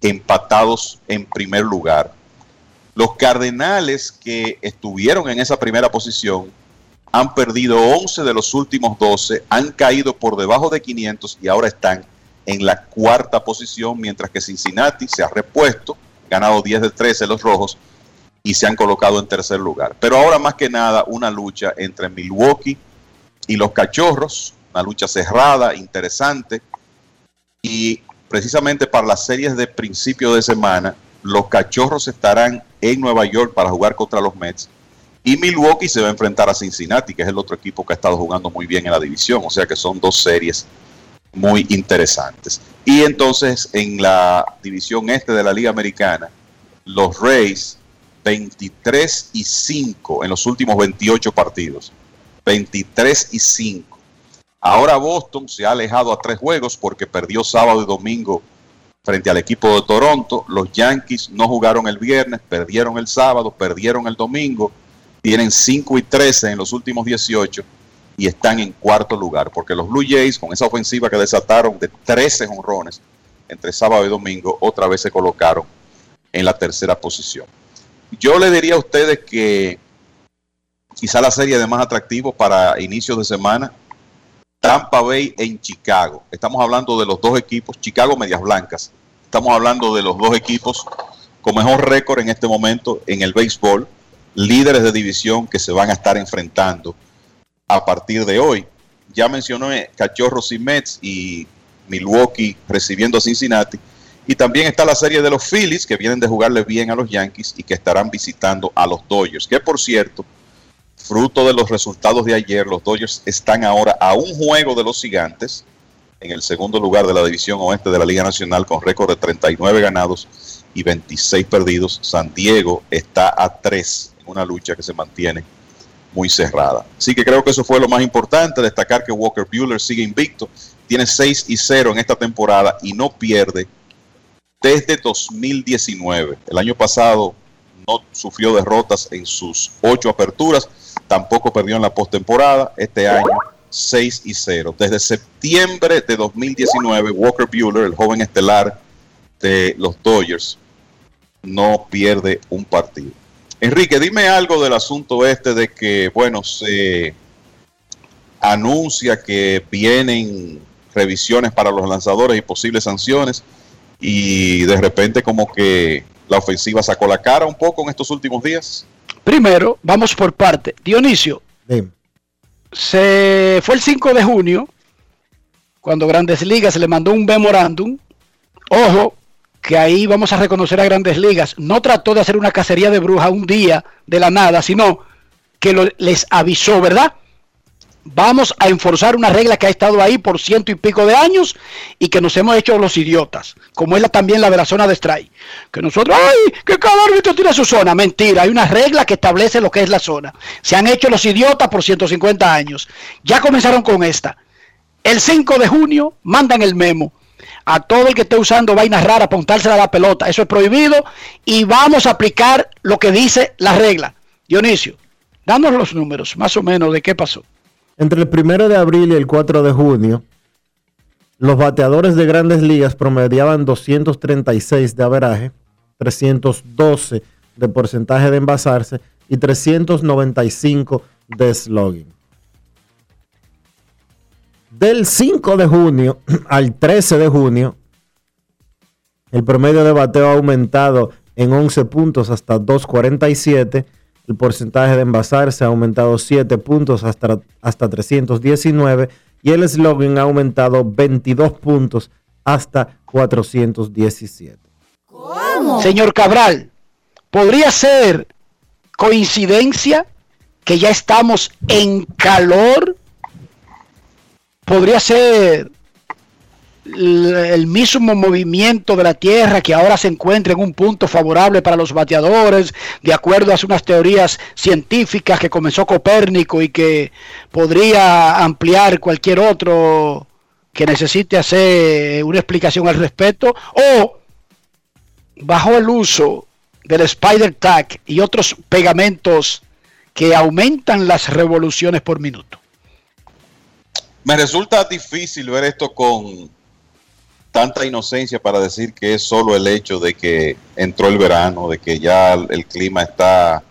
empatados en primer lugar. Los Cardenales que estuvieron en esa primera posición han perdido 11 de los últimos 12, han caído por debajo de 500 y ahora están en la cuarta posición, mientras que Cincinnati se ha repuesto, ganado 10 de 13 los rojos y se han colocado en tercer lugar. Pero ahora más que nada una lucha entre Milwaukee y los Cachorros, una lucha cerrada, interesante, y precisamente para las series de principio de semana, los Cachorros estarán en Nueva York para jugar contra los Mets y Milwaukee se va a enfrentar a Cincinnati, que es el otro equipo que ha estado jugando muy bien en la división. O sea que son dos series muy interesantes. Y entonces en la división este de la Liga Americana, los Rays 23 y 5 en los últimos 28 partidos. 23 y 5. Ahora Boston se ha alejado a tres juegos porque perdió sábado y domingo frente al equipo de Toronto. Los Yankees no jugaron el viernes, perdieron el sábado, perdieron el domingo tienen 5 y 13 en los últimos 18 y están en cuarto lugar, porque los Blue Jays, con esa ofensiva que desataron de 13 honrones entre sábado y domingo, otra vez se colocaron en la tercera posición. Yo le diría a ustedes que quizá la serie de más atractivo para inicios de semana, Tampa Bay en Chicago. Estamos hablando de los dos equipos, Chicago Medias Blancas. Estamos hablando de los dos equipos con mejor récord en este momento en el béisbol líderes de división que se van a estar enfrentando a partir de hoy. Ya mencioné Cachorros y Mets y Milwaukee recibiendo a Cincinnati. Y también está la serie de los Phillies que vienen de jugarle bien a los Yankees y que estarán visitando a los Dodgers. Que por cierto, fruto de los resultados de ayer, los Dodgers están ahora a un juego de los gigantes en el segundo lugar de la división oeste de la Liga Nacional con récord de 39 ganados y 26 perdidos. San Diego está a 3 una lucha que se mantiene muy cerrada. Así que creo que eso fue lo más importante, destacar que Walker Bueller sigue invicto, tiene 6 y 0 en esta temporada y no pierde desde 2019. El año pasado no sufrió derrotas en sus ocho aperturas, tampoco perdió en la postemporada. Este año 6 y 0. Desde septiembre de 2019, Walker Bueller, el joven estelar de los Dodgers, no pierde un partido. Enrique, dime algo del asunto este de que, bueno, se anuncia que vienen revisiones para los lanzadores y posibles sanciones y de repente como que la ofensiva sacó la cara un poco en estos últimos días. Primero, vamos por parte. Dionisio, se fue el 5 de junio cuando Grandes Ligas le mandó un memorándum. Ojo, que ahí vamos a reconocer a Grandes Ligas. No trató de hacer una cacería de bruja un día de la nada, sino que lo- les avisó, ¿verdad? Vamos a enforzar una regla que ha estado ahí por ciento y pico de años y que nos hemos hecho los idiotas, como es la, también la de la zona de strike. Que nosotros, ¡ay! Que cada árbitro tiene su zona. Mentira, hay una regla que establece lo que es la zona. Se han hecho los idiotas por 150 años. Ya comenzaron con esta. El 5 de junio mandan el memo a todo el que esté usando vainas raras para untársela a la pelota. Eso es prohibido y vamos a aplicar lo que dice la regla. Dionisio, danos los números más o menos de qué pasó. Entre el primero de abril y el 4 de junio, los bateadores de grandes ligas promediaban 236 de averaje, 312 de porcentaje de envasarse y 395 de slugging. Del 5 de junio al 13 de junio, el promedio de bateo ha aumentado en 11 puntos hasta 247. El porcentaje de envasarse ha aumentado 7 puntos hasta, hasta 319. Y el slogan ha aumentado 22 puntos hasta 417. Señor Cabral, ¿podría ser coincidencia que ya estamos en calor? ¿Podría ser el mismo movimiento de la Tierra que ahora se encuentra en un punto favorable para los bateadores, de acuerdo a unas teorías científicas que comenzó Copérnico y que podría ampliar cualquier otro que necesite hacer una explicación al respecto? ¿O bajo el uso del Spider Tag y otros pegamentos que aumentan las revoluciones por minuto. Me resulta difícil ver esto con tanta inocencia para decir que es solo el hecho de que entró el verano, de que ya el, clima está,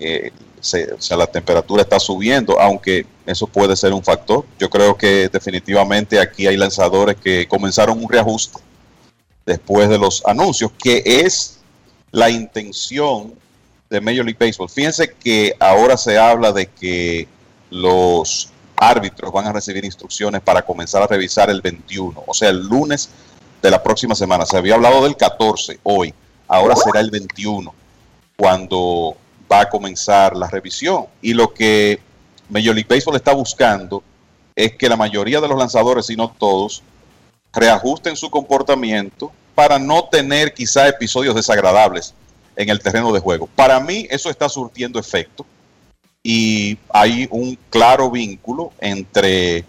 eh, se- o sea, la temperatura está subiendo, aunque eso puede ser un factor. Yo creo que definitivamente aquí hay lanzadores que comenzaron un reajuste después de los anuncios, que es la intención de Major League Baseball. Fíjense que ahora se habla de que los árbitros van a recibir instrucciones para comenzar a revisar el 21, o sea, el lunes de la próxima semana. Se había hablado del 14 hoy, ahora será el 21 cuando va a comenzar la revisión. Y lo que Major League Baseball está buscando es que la mayoría de los lanzadores, si no todos, reajusten su comportamiento para no tener quizá episodios desagradables en el terreno de juego. Para mí eso está surtiendo efecto y hay un claro vínculo entre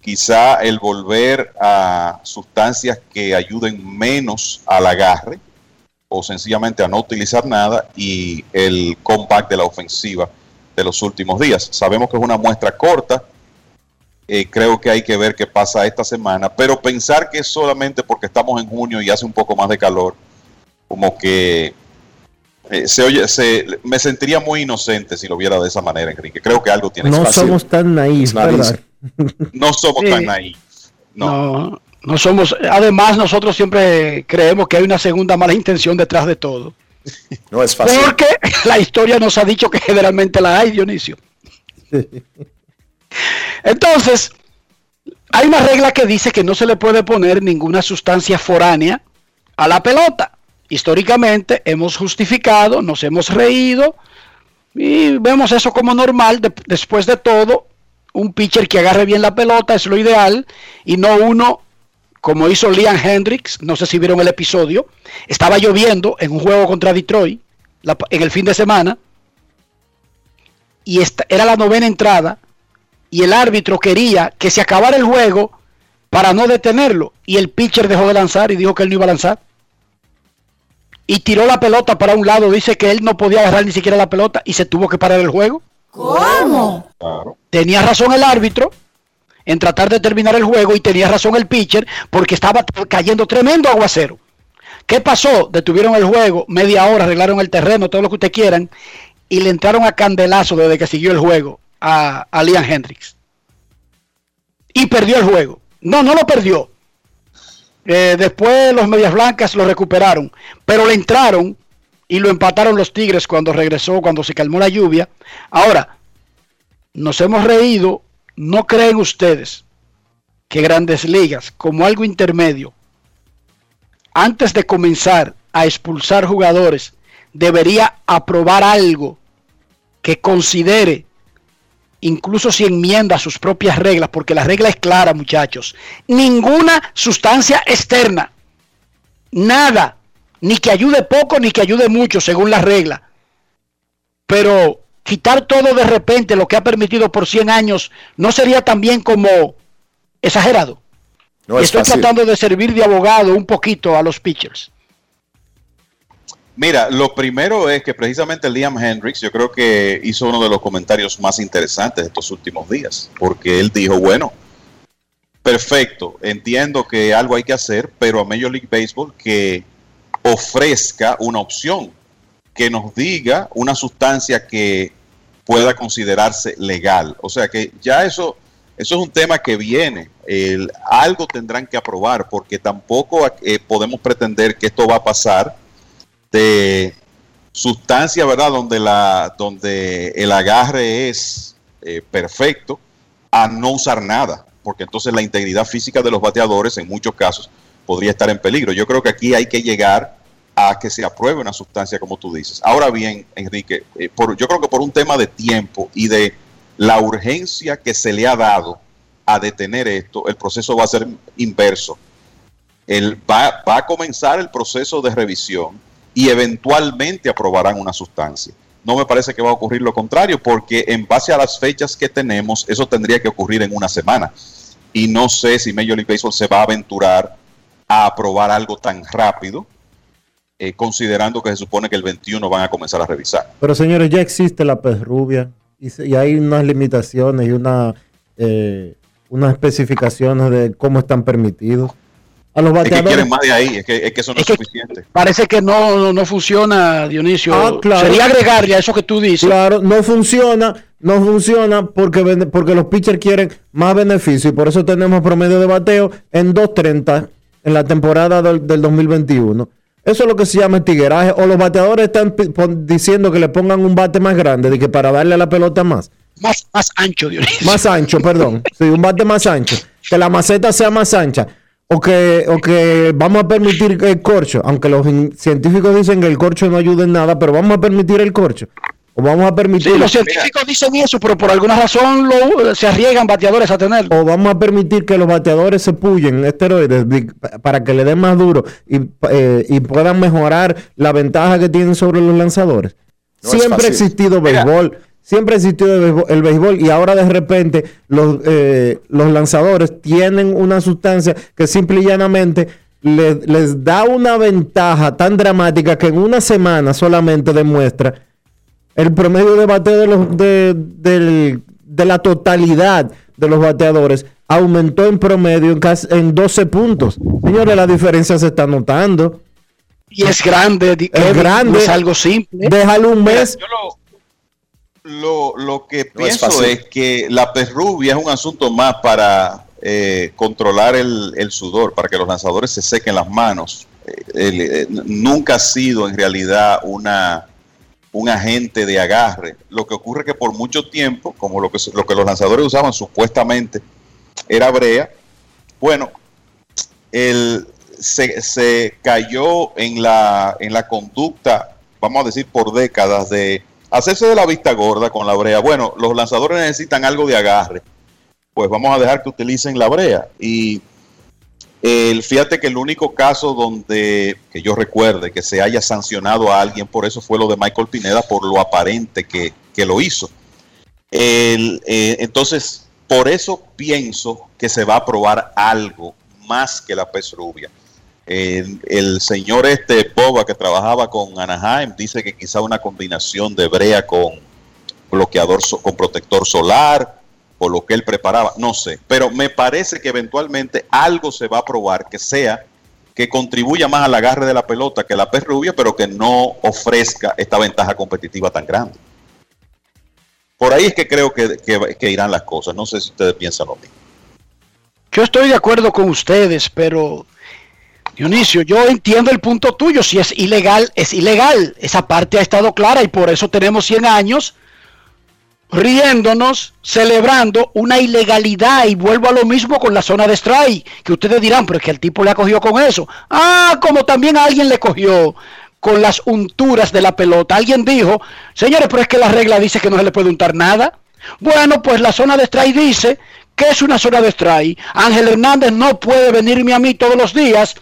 quizá el volver a sustancias que ayuden menos al agarre o sencillamente a no utilizar nada y el comeback de la ofensiva de los últimos días. Sabemos que es una muestra corta, eh, creo que hay que ver qué pasa esta semana, pero pensar que es solamente porque estamos en junio y hace un poco más de calor, como que eh, se oye, se, me sentiría muy inocente si lo viera de esa manera, Enrique. Creo que algo tiene No que somos tan naíves, ¿verdad? No somos Sí. tan ahí. No. no, somos. Además, nosotros siempre creemos que hay una segunda mala intención detrás de todo. No es fácil. Porque la historia nos ha dicho que generalmente la hay, Dionisio. Entonces, hay una regla que dice que no se le puede poner ninguna sustancia foránea a la pelota. Históricamente hemos justificado, nos hemos reído y vemos eso como normal. De- después de todo, un pitcher que agarre bien la pelota es lo ideal y no uno como hizo Liam Hendricks. No sé si vieron el episodio. Estaba lloviendo en un juego contra Detroit en el fin de semana y esta, era la novena entrada y el árbitro quería que se acabara el juego para no detenerlo y el pitcher dejó de lanzar y dijo que él no iba a lanzar y tiró la pelota para un lado dice que él no podía agarrar ni siquiera la pelota y se tuvo que parar el juego ¿Cómo? tenía razón el árbitro en tratar de terminar el juego y tenía razón el pitcher porque estaba cayendo tremendo aguacero ¿qué pasó? detuvieron el juego media hora arreglaron el terreno todo lo que ustedes quieran y le entraron a candelazo desde que siguió el juego a, a Liam Hendricks. Y perdió el juego. No, no lo perdió. Eh, después los Medias Blancas lo recuperaron, pero le entraron y lo empataron los Tigres cuando regresó, cuando se calmó la lluvia. Ahora, nos hemos reído, ¿no creen ustedes que grandes ligas, como algo intermedio, antes de comenzar a expulsar jugadores, debería aprobar algo que considere, incluso si enmienda sus propias reglas, porque la regla es clara, muchachos, ninguna sustancia externa, nada, ni que ayude poco ni que ayude mucho, según la regla. Pero quitar todo de repente, lo que ha permitido por 100 años, ¿no sería también como exagerado? No es estoy fácil. tratando de servir de abogado un poquito a los pitchers. Mira, lo primero es que precisamente Liam Hendricks yo creo que hizo uno de los comentarios más interesantes de estos últimos días, porque él dijo, bueno, perfecto, entiendo que algo hay que hacer, pero a Major League Baseball que ofrezca una opción, que nos diga una sustancia que pueda considerarse legal. O sea que ya eso, eso es un tema que viene. El- algo tendrán que aprobar, porque tampoco eh, podemos pretender que esto va a pasar de sustancia, ¿verdad? Donde, la, donde el agarre es eh, perfecto, a no usar nada, porque entonces la integridad física de los bateadores en muchos casos podría estar en peligro. Yo creo que aquí hay que llegar a que se apruebe una sustancia como tú dices. Ahora bien, Enrique, eh, yo creo que por un tema de tiempo y de la urgencia que se le ha dado a detener esto, el proceso va a ser inverso. El, va, va a comenzar el proceso de revisión y eventualmente aprobarán una sustancia. No me parece que va a ocurrir lo contrario, porque en base a las fechas que tenemos, eso tendría que ocurrir en una semana. Y no sé si Major League Baseball se va a aventurar a aprobar algo tan rápido, eh, considerando que se supone que el 21 van a comenzar a revisar. Pero señores, ya existe la pez rubia y, y hay unas limitaciones y una, eh, unas especificaciones de cómo están permitidos. A los Es que bateadores. quieren más de ahí, es que, es que eso no es, suficiente. Parece que no, no, no funciona, Dionisio. Ah, claro. Sería agregarle a eso que tú dices. Claro, no funciona, no funciona porque, porque los pitchers quieren más beneficio y por eso tenemos promedio de bateo en 2.30 en la temporada del, del 2021. Eso es lo que se llama tigueraje. O los bateadores están diciendo que le pongan un bate más grande, de que para darle a la pelota más. Más, más ancho, Dionisio. Más ancho, perdón. Sí, un bate más ancho. Que la maceta sea más ancha. O que, o que vamos a permitir el corcho. Aunque los científicos dicen que el corcho no ayuda en nada, pero vamos a permitir el corcho. O vamos a permitir. Sí, los científicos dicen eso, pero por alguna razón lo, se arriesgan bateadores a tenerlo. O vamos a permitir que los bateadores se puyen esteroides para que le den más duro y, eh, y puedan mejorar la ventaja que tienen sobre los lanzadores. No siempre ha existido béisbol, siempre ha existido el béisbol, el béisbol y ahora de repente los, eh, los lanzadores tienen una sustancia que simple y llanamente le- les da una ventaja tan dramática que en una semana solamente demuestra el promedio de bateo de, los, de, de la totalidad de los bateadores aumentó en promedio en, casi, en 12 puntos. Señores, la diferencia se está notando. Y es grande, Es grande. no es algo simple. Déjalo un mes. Lo, lo que No pienso es, que la perrubia es un asunto más para eh, controlar el, el sudor, para que los lanzadores se sequen las manos. Eh, el- eh, nunca ha sido en realidad una un agente de agarre. Lo que ocurre es que por mucho tiempo, como lo que, lo que los lanzadores usaban supuestamente era brea, bueno, el, se, se cayó en la, en la conducta, vamos a decir, por décadas de hacerse de la vista gorda con la brea. Bueno, los lanzadores necesitan algo de agarre. Pues vamos a dejar que utilicen la brea. Y el, fíjate que el único caso donde, que yo recuerde, que se haya sancionado a alguien por eso fue lo de Michael Pineda, por lo aparente que, que lo hizo. El, eh, entonces, por eso pienso que se va a probar algo más que la pez rubia. El, señor este Boba que trabajaba con Anaheim dice que quizá una combinación de brea con bloqueador, con protector solar, por lo que él preparaba, no sé, pero me parece que eventualmente algo se va a probar que sea que contribuya más al agarre de la pelota que la pez rubia, pero que no ofrezca esta ventaja competitiva tan grande. Por ahí es que creo que, que- que irán las cosas. No sé si ustedes piensan lo mismo. Yo estoy de acuerdo con ustedes, pero Dionisio, yo entiendo el punto tuyo. Si es ilegal, es ilegal. Esa parte ha estado clara y por eso tenemos 100 años riéndonos, celebrando una ilegalidad y vuelvo a lo mismo con la zona de strike, que ustedes dirán, pero es que el tipo le ha cogido con eso. Ah, como también a alguien le cogió con las unturas de la pelota. Alguien dijo, señores, pero es que la regla dice que no se le puede untar nada. Bueno, pues la zona de strike dice que es una zona de strike. Ángel Hernández no puede venirme a mí todos los días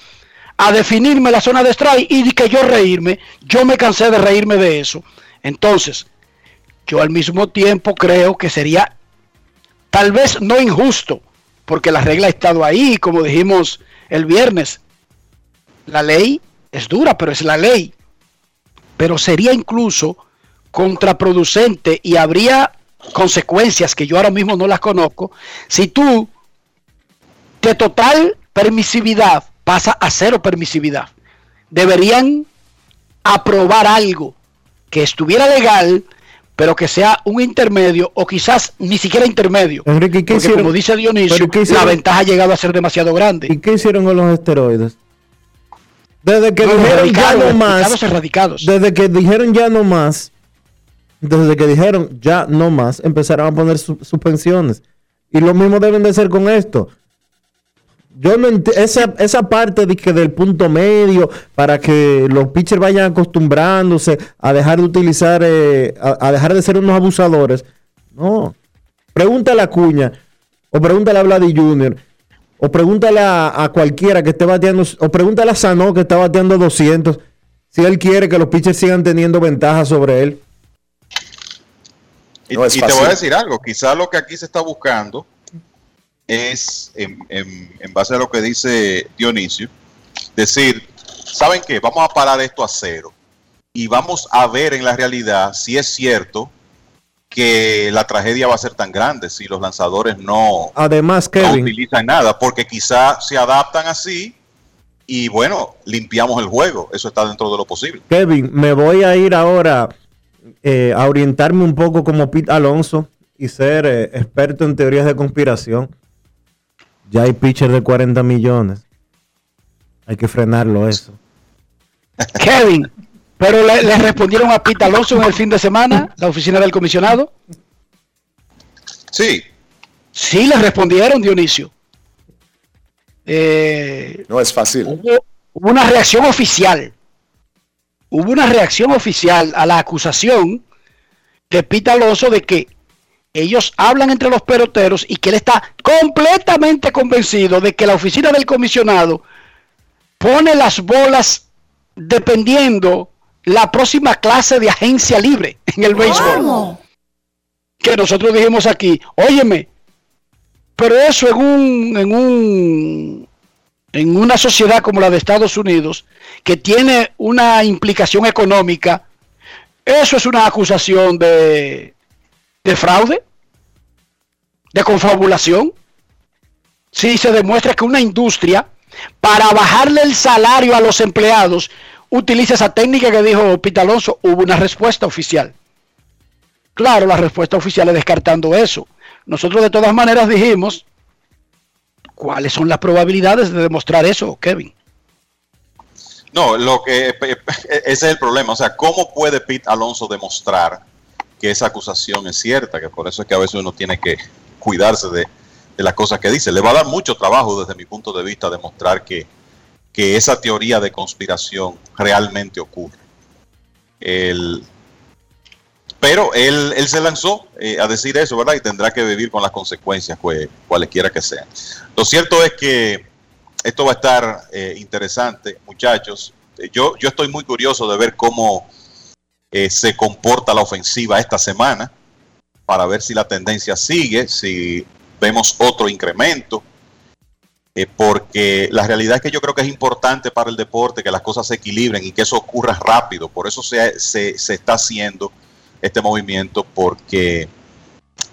a definirme la zona de strike y que yo reírme. Yo me cansé de reírme de eso. Entonces, yo al mismo tiempo creo que sería tal vez no injusto, porque la regla ha estado ahí, como dijimos el viernes. La ley es dura, pero es la ley. Pero sería incluso contraproducente y habría consecuencias que yo ahora mismo no las conozco si tú de total permisividad pasa a cero permisividad. Deberían aprobar algo que estuviera legal, pero que sea un intermedio o quizás ni siquiera intermedio. Enrique, ¿y qué Porque hicieron? como dice Dionisio, ¿Pero qué la ventaja ha llegado a ser demasiado grande. ¿Y qué hicieron con los esteroides? Desde que No, dijeron ya no más. erradicados. Desde que dijeron ya no más. Desde que dijeron ya no más, empezaron a poner su- suspensiones. Y lo mismo deben de hacer con esto. Yo no esa, esa parte de que del punto medio para que los pitchers vayan acostumbrándose a dejar de utilizar, eh, a, a dejar de ser unos abusadores. No. Pregúntale a Cuña o pregúntale a Vladi Jr. o pregúntale a, a cualquiera que esté bateando o pregúntale a Sano que está bateando 200 si él quiere que los pitchers sigan teniendo ventaja sobre él. Y, No es y te voy a decir algo, quizá lo que aquí se está buscando es, en, en- en base a lo que dice Dionisio, decir, ¿saben qué? Vamos a parar esto a cero y vamos a ver en la realidad si es cierto que la tragedia va a ser tan grande si los lanzadores no, Además, no Kevin, utilizan nada, porque quizá se adaptan así y bueno, limpiamos el juego, eso está dentro de lo posible. Kevin, me voy a ir ahora eh, a orientarme un poco como Pete Alonso y ser eh, experto en teorías de conspiración. Ya hay pitchers de 40 millones. Hay que frenarlo eso. Kevin, pero le, le respondieron a Pita Alonso en el fin de semana, la oficina del comisionado. Sí. Sí, le respondieron, Dionisio. Eh, No es fácil. hubo, hubo una reacción oficial. Hubo una reacción oficial a la acusación de Pita Alonso de que ellos hablan entre los peloteros y que él está completamente convencido de que la oficina del comisionado pone las bolas dependiendo la próxima clase de agencia libre en el béisbol. Que nosotros dijimos aquí, óyeme, pero eso en un, en un, en una sociedad como la de Estados Unidos, que tiene una implicación económica, eso es una acusación de, de fraude, de confabulación. Si se demuestra que una industria, para bajarle el salario a los empleados, utiliza esa técnica que dijo Pita Alonso, hubo una respuesta oficial. Claro, la respuesta oficial es descartando eso. Nosotros de todas maneras dijimos, ¿cuáles son las probabilidades de demostrar eso, Kevin? No, lo que ese es el problema. O sea, ¿cómo puede Pete Alonso demostrar que esa acusación es cierta? Que por eso es que a veces uno tiene que cuidarse de, las cosas que dice. Le va a dar mucho trabajo desde mi punto de vista demostrar que, que esa teoría de conspiración realmente ocurre. Pero él, él se lanzó eh, a decir eso, ¿verdad? Y tendrá que vivir con las consecuencias, pues, cualesquiera que sean. Lo cierto es que esto va a estar eh, interesante, muchachos. Yo, yo estoy muy curioso de ver cómo eh, se comporta la ofensiva esta semana para ver si la tendencia sigue, si vemos otro incremento, eh, porque la realidad es que yo creo que es importante para el deporte que las cosas se equilibren y que eso ocurra rápido. Por eso se, se, se está haciendo este movimiento, porque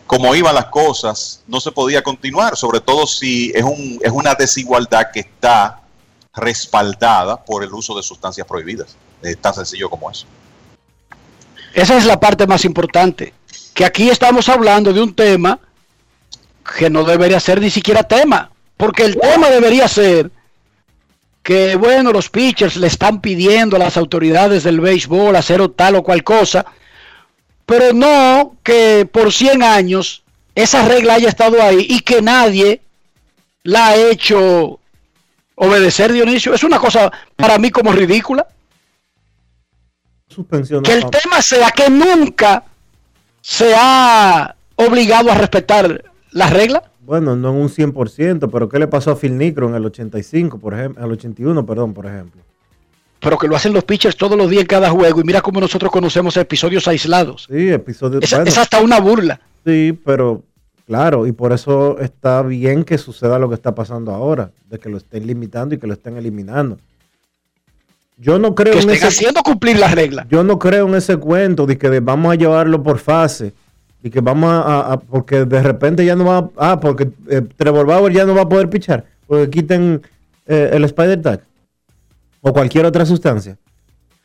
como iban las cosas, no se podía continuar, sobre todo si es, un, es una desigualdad que está respaldada por el uso de sustancias prohibidas. Es tan sencillo como eso. Esa es la parte más importante. Que aquí estamos hablando de un tema que no debería ser ni siquiera tema. Porque el tema debería ser que, bueno, los pitchers le están pidiendo a las autoridades del béisbol hacer o tal o cual cosa. pero no que por 100 años esa regla haya estado ahí y que nadie la ha hecho obedecer, Dionisio. Es una cosa para mí como ridícula. Suspensión. Que el tema sea que nunca se ha obligado a respetar las reglas. Bueno, no en un 100%, pero ¿qué le pasó a Phil Nicro en el 85, por ejemplo? Al 81, perdón, por ejemplo. Pero que lo hacen los pitchers todos los días en cada juego. Y mira cómo nosotros conocemos episodios aislados. Sí, episodios. Es, bueno, es hasta una burla. Sí, pero claro, y por eso está bien que suceda lo que está pasando ahora, de que lo estén limitando y que lo estén eliminando. Yo no creo Que en ese, haciendo cumplir las reglas. yo no creo en ese cuento de que de- vamos a llevarlo por fase y que vamos a- porque de repente ya no va, ah, porque eh, Trevor Bauer ya no va a poder pichar, porque quiten eh, el Spider Tag o cualquier otra sustancia.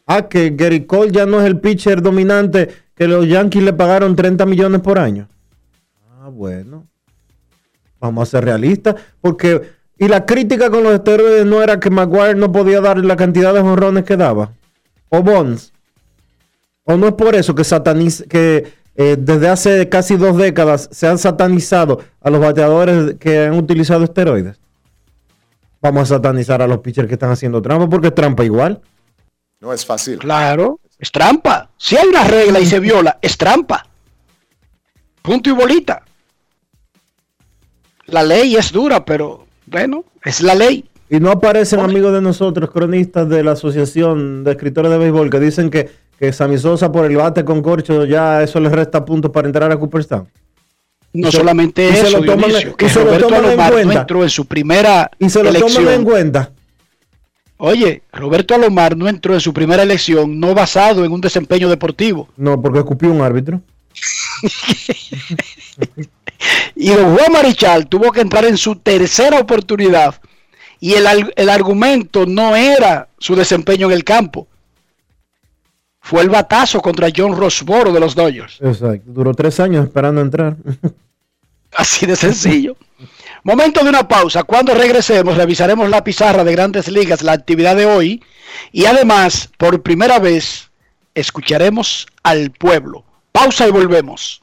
Ah, que Gary Cole ya no es el pitcher dominante que los Yankees le pagaron 30 millones por año. Ah, bueno. Vamos a ser realistas. Porque. Y la crítica con los esteroides no era que Maguire no podía dar la cantidad de jonrones que daba. O Bonds. O no es por eso que sataniz que eh, desde hace casi dos décadas se han satanizado a los bateadores que han utilizado esteroides. Vamos a satanizar a los pitchers que están haciendo trampa porque es trampa igual. No es fácil. Claro, es trampa. Si hay una regla y se viola, es trampa. Punto y bolita. La ley es dura, pero bueno, es la ley. Y no aparecen amigos de nosotros, cronistas de la Asociación de Escritores de Béisbol, que dicen que, que Sammy Sosa por el bate con corcho ya eso le resta puntos para entrar a Cooperstown. No Y solamente y se eso, lo toman- Dionisio, y se lo toman en Alomar no cuenta. entró en su primera Y se lo elección. toman en cuenta. Oye, Roberto Alomar no entró en su primera elección no basado en un desempeño deportivo. No, porque escupió un árbitro. Y don Juan Marichal tuvo que entrar en su tercera oportunidad. Y el, el argumento no era su desempeño en el campo. Fue el batazo contra John Rosboro de los Dodgers. Exacto. Duró tres años esperando entrar. Así de sencillo. Momento de una pausa. Cuando regresemos, revisaremos la pizarra de grandes ligas, la actividad de hoy. Y además, por primera vez, escucharemos al pueblo. Pausa y volvemos.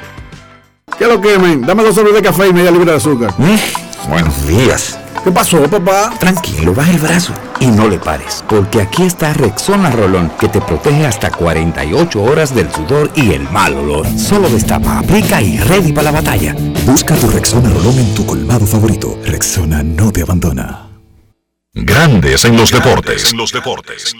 ¿Qué lo quemen? Dame dos sobres de café y media libra de azúcar. Buenos días. ¿Qué pasó, papá? Tranquilo, baja el brazo y no le pares, porque aquí está Rexona Rolón, que te protege hasta 48 horas del sudor y el mal olor. Solo destapa, aplica y ready para la batalla. Busca tu Rexona Rolón en tu colmado favorito. Rexona no te abandona. Grandes en los deportes. En los deportes.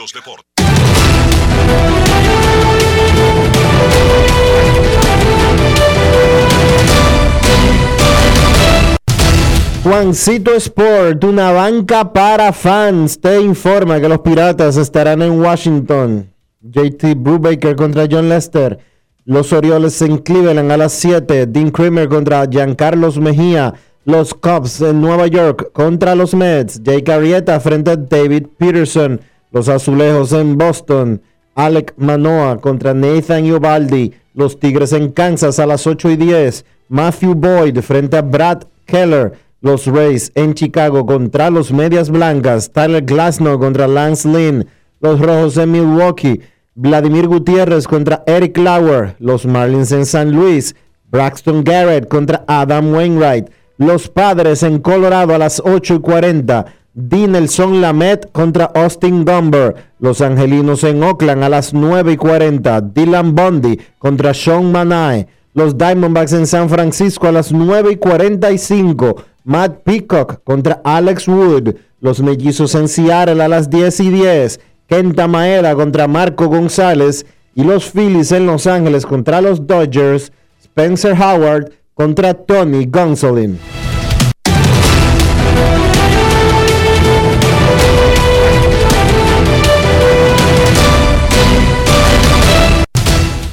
Juancito Sport, una banca para fans, te informa que los Piratas estarán en Washington. JT Brubaker contra John Lester. Los Orioles en Cleveland a las 7. Dean Kramer contra Giancarlos Mejía. Los Cubs en Nueva York contra los Mets. Jake Arrieta frente a David Peterson. Los Azulejos en Boston. Alec Manoa contra Nathan Ubaldi. Los Tigres en Kansas a las 8 y 10. Matthew Boyd frente a Brad Keller. Los Rays en Chicago contra los Medias Blancas. Tyler Glasnow contra Lance Lynn. Los Rojos en Milwaukee. Vladimir Gutiérrez contra Eric Lauer. Los Marlins en San Luis. Braxton Garrett contra Adam Wainwright. Los Padres en Colorado a las 8 y 40. Dinelson Lamet contra Austin Gumber. Los Angelinos en Oakland a las 9 y 40. Dylan Bundy contra Sean Manae. Los Diamondbacks en San Francisco a las 9 y 45. Matt Peacock contra Alex Wood. Los Mellizos en Seattle a las 10 y 10. Kenta Maeda contra Marco González. Y los Phillies en Los Ángeles contra los Dodgers. Spencer Howard contra Tony Gonsolin.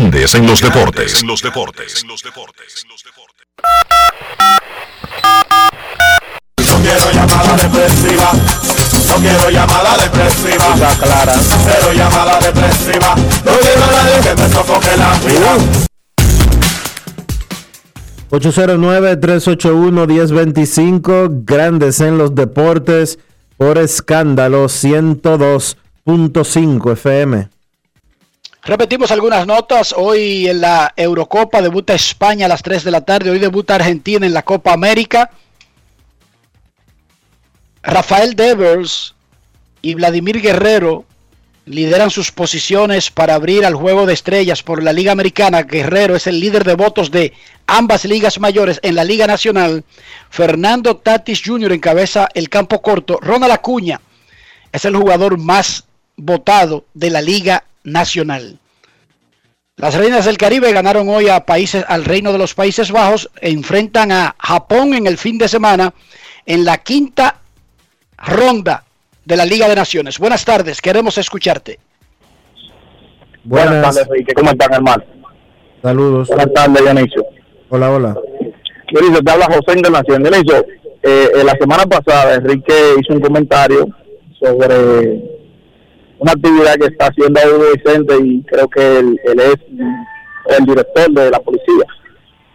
Grandes en los deportes. En los deportes. No quiero llamada depresiva. No quiero llamada depresiva. clara. Cero llamada depresiva. No quiero a nadie que me sofoque la vida. 809-381-1025, grandes en los deportes, por escándalo 102.5 FM. Repetimos algunas notas. Hoy en la Eurocopa debuta España a las 3 de la tarde. Hoy debuta Argentina en la Copa América. Rafael Devers y Vladimir Guerrero lideran sus posiciones para abrir al juego de estrellas por la Liga Americana. Guerrero es el líder de votos de ambas ligas mayores en la Liga Nacional. Fernando Tatis Jr. encabeza el campo corto. Ronald Acuña es el jugador más votado de la Liga Nacional. Las Reinas del Caribe ganaron hoy a países, al Reino de los Países Bajos. E enfrentan a Japón en el fin de semana en la quinta ronda de la Liga de Naciones. Buenas tardes, queremos escucharte. Buenas, tardes, Enrique. ¿Cómo están, hermano? Saludos. Buenas tardes, Dionisio. Hola, hola. Dionisio, te habla José Encarnación. Dionisio, eh, eh, la semana pasada Enrique hizo un comentario sobre una actividad que está haciendo Hugo Vicente y creo que él, es el director de la policía.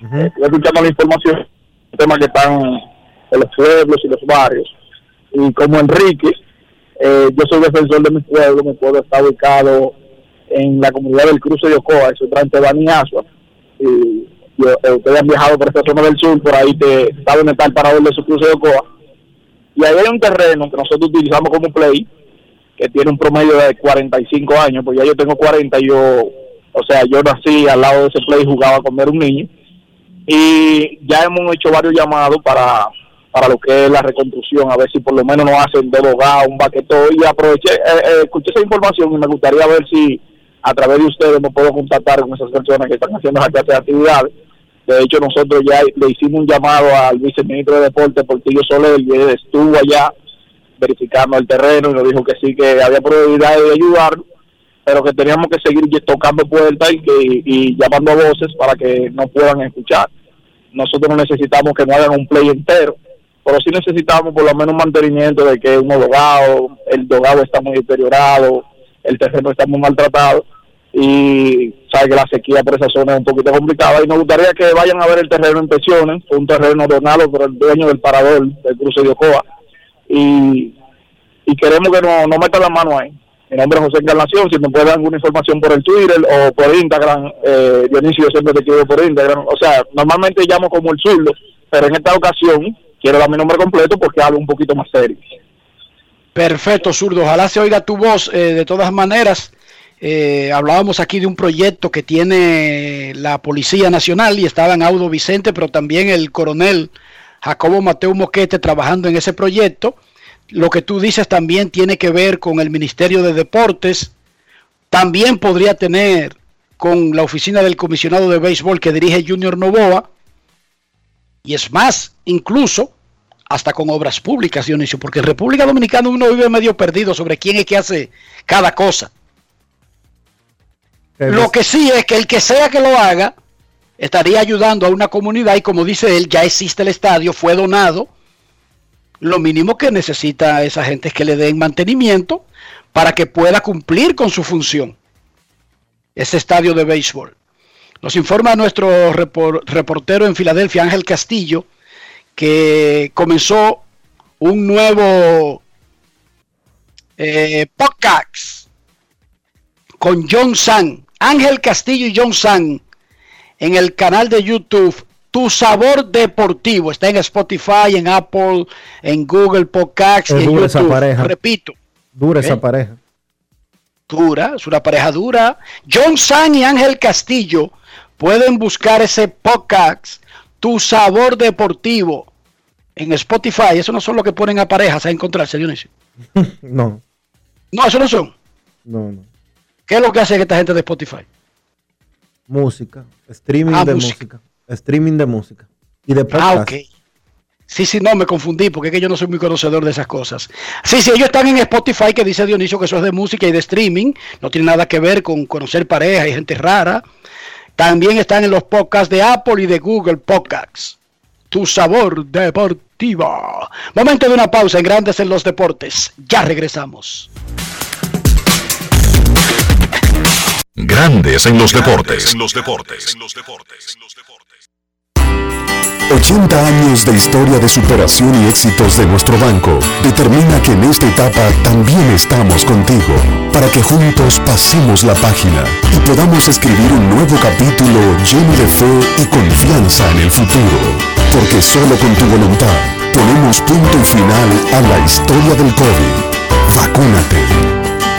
Uh escuchando la información, temas que están en los pueblos y los barrios. Y como Enrique, eh, yo soy defensor de mi pueblo, mi pueblo está ubicado en la comunidad del Cruce de Ocoa, eso está entre Bani y Asua. Y yo, eh, ustedes han viajado por esta zona del sur, por ahí te saben estar el parador de su Cruce de Ocoa. Y ahí hay un terreno que nosotros utilizamos como play, que tiene un promedio de 45 años, pues ya yo tengo 40 y yo, o sea, yo nací al lado de ese play, jugaba cuando era un niño. Y ya hemos hecho varios llamados para para lo que es la reconstrucción, a ver si por lo menos nos hacen de bogado, un baquetón. Y aproveché, eh, eh, escuché esa información y me gustaría ver si a través de ustedes me puedo contactar con esas personas que están haciendo esa clase de actividades. De hecho, nosotros ya le hicimos un llamado al viceministro de Deporte, Portillo Soler, y él estuvo allá verificando el terreno y nos dijo que sí, que había probabilidad de ayudar, pero que teníamos que seguir tocando puertas y, que, y llamando a voces para que no puedan escuchar. Nosotros no necesitamos que no hagan un play entero, pero sí necesitamos por lo menos un mantenimiento de que un dogado, el dogado está muy deteriorado, el terreno está muy maltratado y sabe que la sequía por esa zona es un poquito complicada y nos gustaría que vayan a ver el terreno en pensiones, un terreno donado por el dueño del parador del cruce de Ocoa y, y queremos que no, no metan la mano ahí. Mi nombre es José Encarnación, si me puede dar alguna información por el Twitter o por Instagram, eh, Dionisio siempre te quiero por Instagram, o sea, normalmente llamo como el zurdo, pero en esta ocasión quiero dar mi nombre completo porque hablo un poquito más serio. Perfecto, zurdo. Ojalá se oiga tu voz. Eh, de todas maneras, eh, hablábamos aquí de un proyecto que tiene la Policía Nacional y estaba en Audo Vicente, pero también el coronel Jacobo Mateo Moquete trabajando en ese proyecto. Lo que tú dices también tiene que ver con el Ministerio de Deportes. También podría tener con la oficina del comisionado de béisbol que dirige Junior Novoa. Y es más, incluso hasta con obras públicas, Dionisio, porque en República Dominicana uno vive medio perdido sobre quién es que hace cada cosa. Lo que sí es que el que sea que lo haga, estaría ayudando a una comunidad y como dice él, ya existe el estadio, fue donado. Lo mínimo que necesita esa gente es que le den mantenimiento para que pueda cumplir con su función. Ese estadio de béisbol. Nos informa nuestro reportero en Filadelfia, Ángel Castillo, que comenzó un nuevo eh, podcast con John San, Ángel Castillo y John San en el canal de YouTube Tu Sabor Deportivo. Está en Spotify, en Apple, en Google Podcasts, en YouTube. pareja. Repito. Dura esa pareja. dura, es una pareja dura. John San y Ángel Castillo pueden buscar ese podcast, Tu Sabor Deportivo, en Spotify. Eso no son lo que ponen a parejas a encontrarse, Dionisio. No, No, eso no son. no, no. ¿Qué es lo que hace esta gente de Spotify? Música, streaming Ah, de música. música. Streaming de música. Y de podcast. Ah, ok. Sí, sí, no, me confundí porque es que yo no soy muy conocedor de esas cosas. Sí, sí, ellos están en Spotify que dice Dionisio que eso es de música y de streaming. No tiene nada que ver con conocer pareja y gente rara. También están en los podcasts de Apple y de Google Podcasts. Tu sabor deportivo. Momento de una pausa en Grandes en los Deportes. Ya regresamos. Grandes en los deportes. En los deportes. 80 años de historia de superación y éxitos de nuestro banco determina que en esta etapa también estamos contigo, para que juntos pasemos la página y podamos escribir un nuevo capítulo lleno de fe y confianza en el futuro. Porque solo con tu voluntad ponemos punto y final a la historia del COVID. Vacúnate.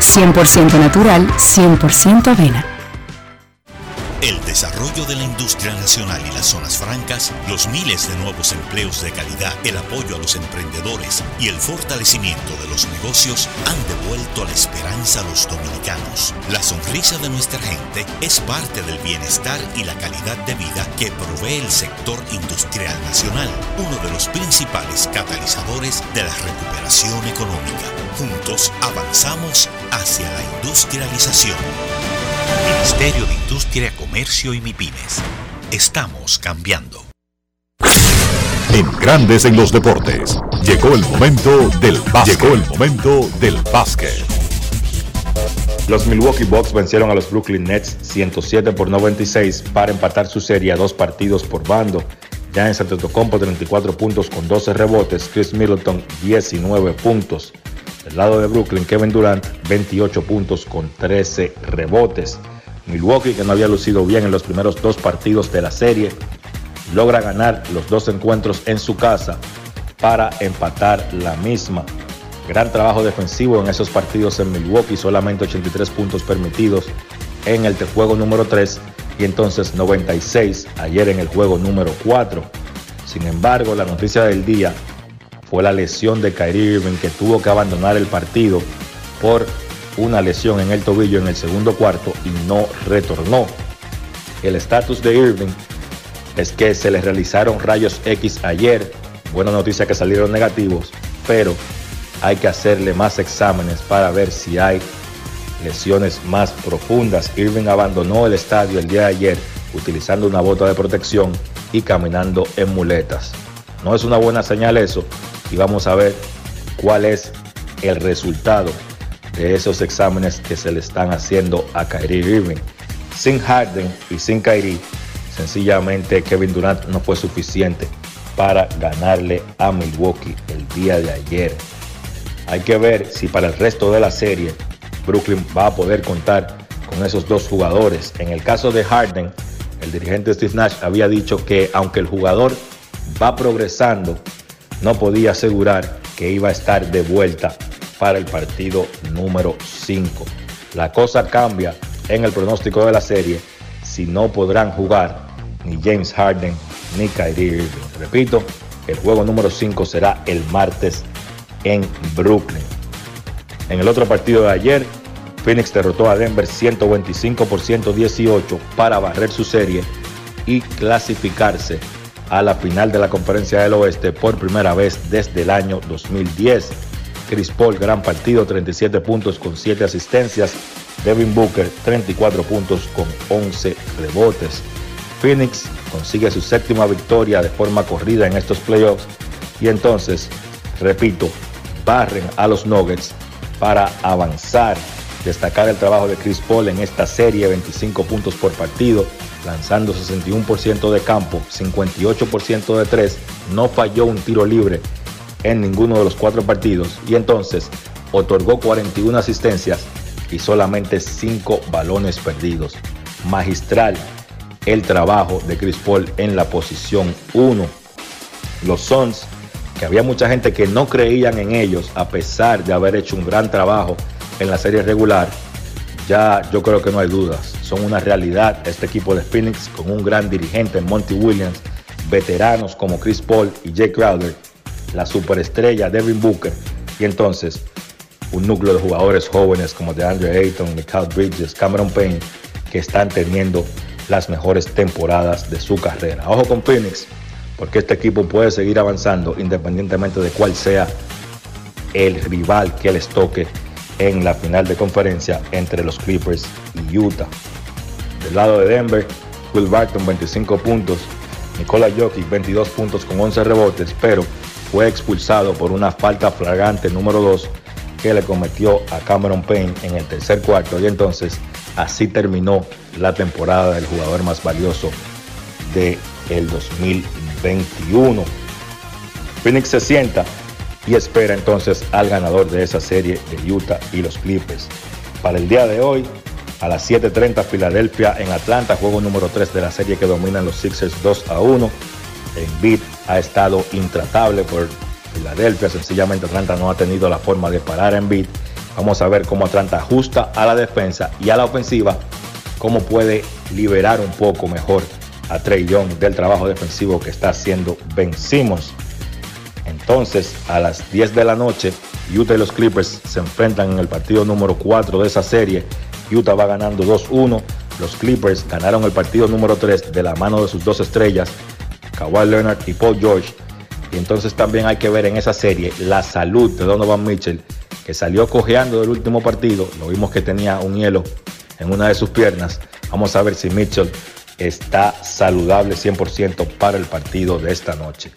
100% natural, 100% avena. El desarrollo de la industria nacional y las zonas francas, los miles de nuevos empleos de calidad, el apoyo a los emprendedores y el fortalecimiento de los negocios han devuelto la esperanza a los dominicanos. La sonrisa de nuestra gente es parte del bienestar y la calidad de vida que provee el sector industrial nacional, uno de los principales catalizadores de la recuperación económica. Juntos avanzamos hacia la industrialización. Ministerio de Industria, Comercio y MIPIMES. Estamos cambiando. En Grandes en los deportes. Llegó el momento del básquet. Llegó el momento del básquet. Los Milwaukee Bucks vencieron a los Brooklyn Nets 107 por 96 para empatar su serie a dos partidos por bando. Ya en Antetokounmpo 34 puntos con 12 rebotes, Chris Middleton 19 puntos. Del lado de Brooklyn, Kevin Durant 28 puntos con 13 rebotes. Milwaukee, que no había lucido bien en los primeros dos partidos de la serie, logra ganar los dos encuentros en su casa para empatar la misma. Gran trabajo defensivo en esos partidos en Milwaukee, solamente 83 puntos permitidos en el juego número 3 y entonces 96 ayer en el juego número 4. Sin embargo, la noticia del día fue la lesión de Kyrie Irving que tuvo que abandonar el partido por una lesión en el tobillo en el segundo cuarto y no retornó. El estatus de Irving es que se le realizaron rayos X ayer. Buena noticia que salieron negativos, pero hay que hacerle más exámenes para ver si hay lesiones más profundas. Irving abandonó el estadio el día de ayer utilizando una bota de protección y caminando en muletas. No es una buena señal eso y vamos a ver cuál es el resultado de esos exámenes que se le están haciendo a Kyrie Irving. Sin Harden y sin Kyrie, sencillamente Kevin Durant no fue suficiente para ganarle a Milwaukee el día de ayer. Hay que ver si para el resto de la serie Brooklyn va a poder contar con esos dos jugadores. En el caso de Harden, el dirigente Steve Nash había dicho que aunque el jugador va progresando, no podía asegurar que iba a estar de vuelta para el partido número 5. La cosa cambia en el pronóstico de la serie si no podrán jugar ni James Harden ni Kyrie Irving. Repito, el juego número 5 será el martes en Brooklyn. En el otro partido de ayer, Phoenix derrotó a Denver 125 por 118 para barrer su serie y clasificarse a la final de la Conferencia del Oeste por primera vez desde el año 2010. Chris Paul, gran partido, 37 puntos con 7 asistencias. Devin Booker, 34 puntos con 11 rebotes. Phoenix consigue su séptima victoria de forma corrida en estos playoffs y entonces, repito, barren a los Nuggets para avanzar Destacar el trabajo de Chris Paul en esta serie, 25 puntos por partido, lanzando 61% de campo, 58% de 3, no falló un tiro libre en ninguno de los cuatro partidos y entonces otorgó 41 asistencias y solamente 5 balones perdidos. Magistral el trabajo de Chris Paul en la posición 1. Los Suns, que había mucha gente que no creían en ellos a pesar de haber hecho un gran trabajo en la serie regular, ya yo creo que no hay dudas. Son una realidad este equipo de Phoenix con un gran dirigente, Monty Williams, veteranos como Chris Paul y Jake Crowder, la superestrella Devin Booker y entonces un núcleo de jugadores jóvenes como DeAndre Ayton, Michael Bridges, Cameron Payne, que están teniendo las mejores temporadas de su carrera. Ojo con Phoenix, porque este equipo puede seguir avanzando independientemente de cuál sea el rival que les toque en la final de conferencia entre los Clippers y Utah. Del lado de Denver, Will Barton 25 puntos, Nikola Jokic 22 puntos con 11 rebotes, pero fue expulsado por una falta flagrante número 2 que le cometió a Cameron Payne en el tercer cuarto y entonces así terminó la temporada del jugador más valioso del el 2021. Phoenix se sienta y espera entonces al ganador de esa serie de Utah y los Clippers. Para el día de hoy, a las 7.30 Filadelfia en Atlanta, juego número 3 de la serie que dominan los Sixers 2 a 1. Embiid ha estado intratable por Filadelfia, sencillamente Atlanta no ha tenido la forma de parar en beat. Vamos a ver cómo Atlanta ajusta a la defensa y a la ofensiva, cómo puede liberar un poco mejor a Trey Young del trabajo defensivo que está haciendo Ben. Entonces, a las 10 de la noche, Utah y los Clippers se enfrentan en el partido número 4 de esa serie. Utah va ganando 2-1. Los Clippers ganaron el partido número 3 de la mano de sus dos estrellas, Kawhi Leonard y Paul George. Y entonces también hay que ver en esa serie la salud de Donovan Mitchell, que salió cojeando del último partido. Lo vimos que tenía un hielo en una de sus piernas. Vamos a ver si Mitchell está saludable 100% para el partido de esta noche.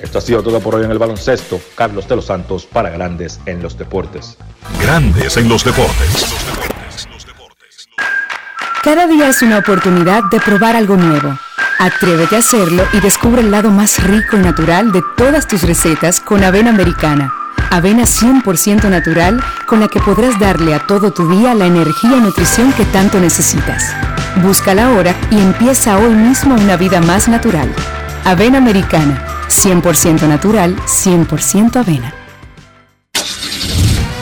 Esto ha sido todo por hoy en el baloncesto. Carlos de los Santos para Grandes en los Deportes. Grandes en los Deportes. Cada día es una oportunidad de probar algo nuevo. Atrévete a hacerlo y descubre el lado más rico y natural de todas tus recetas con avena americana. Avena 100% natural con la que podrás darle a todo tu día la energía y nutrición que tanto necesitas. Búscala ahora y empieza hoy mismo una vida más natural. Avena americana, 100% natural, 100% avena.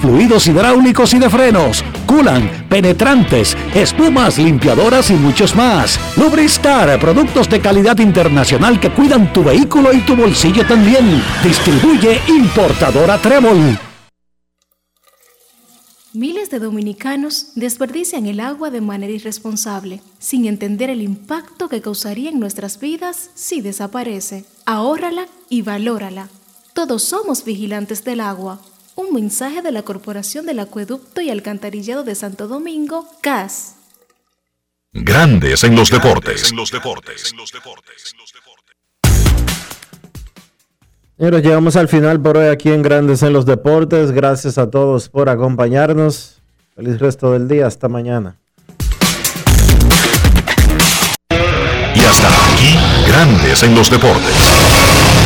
fluidos hidráulicos y de frenos, culan, penetrantes, espumas, limpiadoras y muchos más. Lubristar, productos de calidad internacional que cuidan tu vehículo y tu bolsillo también. Distribuye importadora Trébol. Miles de dominicanos desperdician el agua de manera irresponsable, sin entender el impacto que causaría en nuestras vidas si desaparece. Ahórrala y valórala. Todos somos vigilantes del agua. Un mensaje de la Corporación del Acueducto y Alcantarillado de Santo Domingo, CAS. Grandes en los deportes. Señores, llegamos al final por hoy aquí en Grandes en los Deportes. Gracias a todos por acompañarnos. Feliz resto del día. Hasta mañana. Y hasta aquí, Grandes en los Deportes.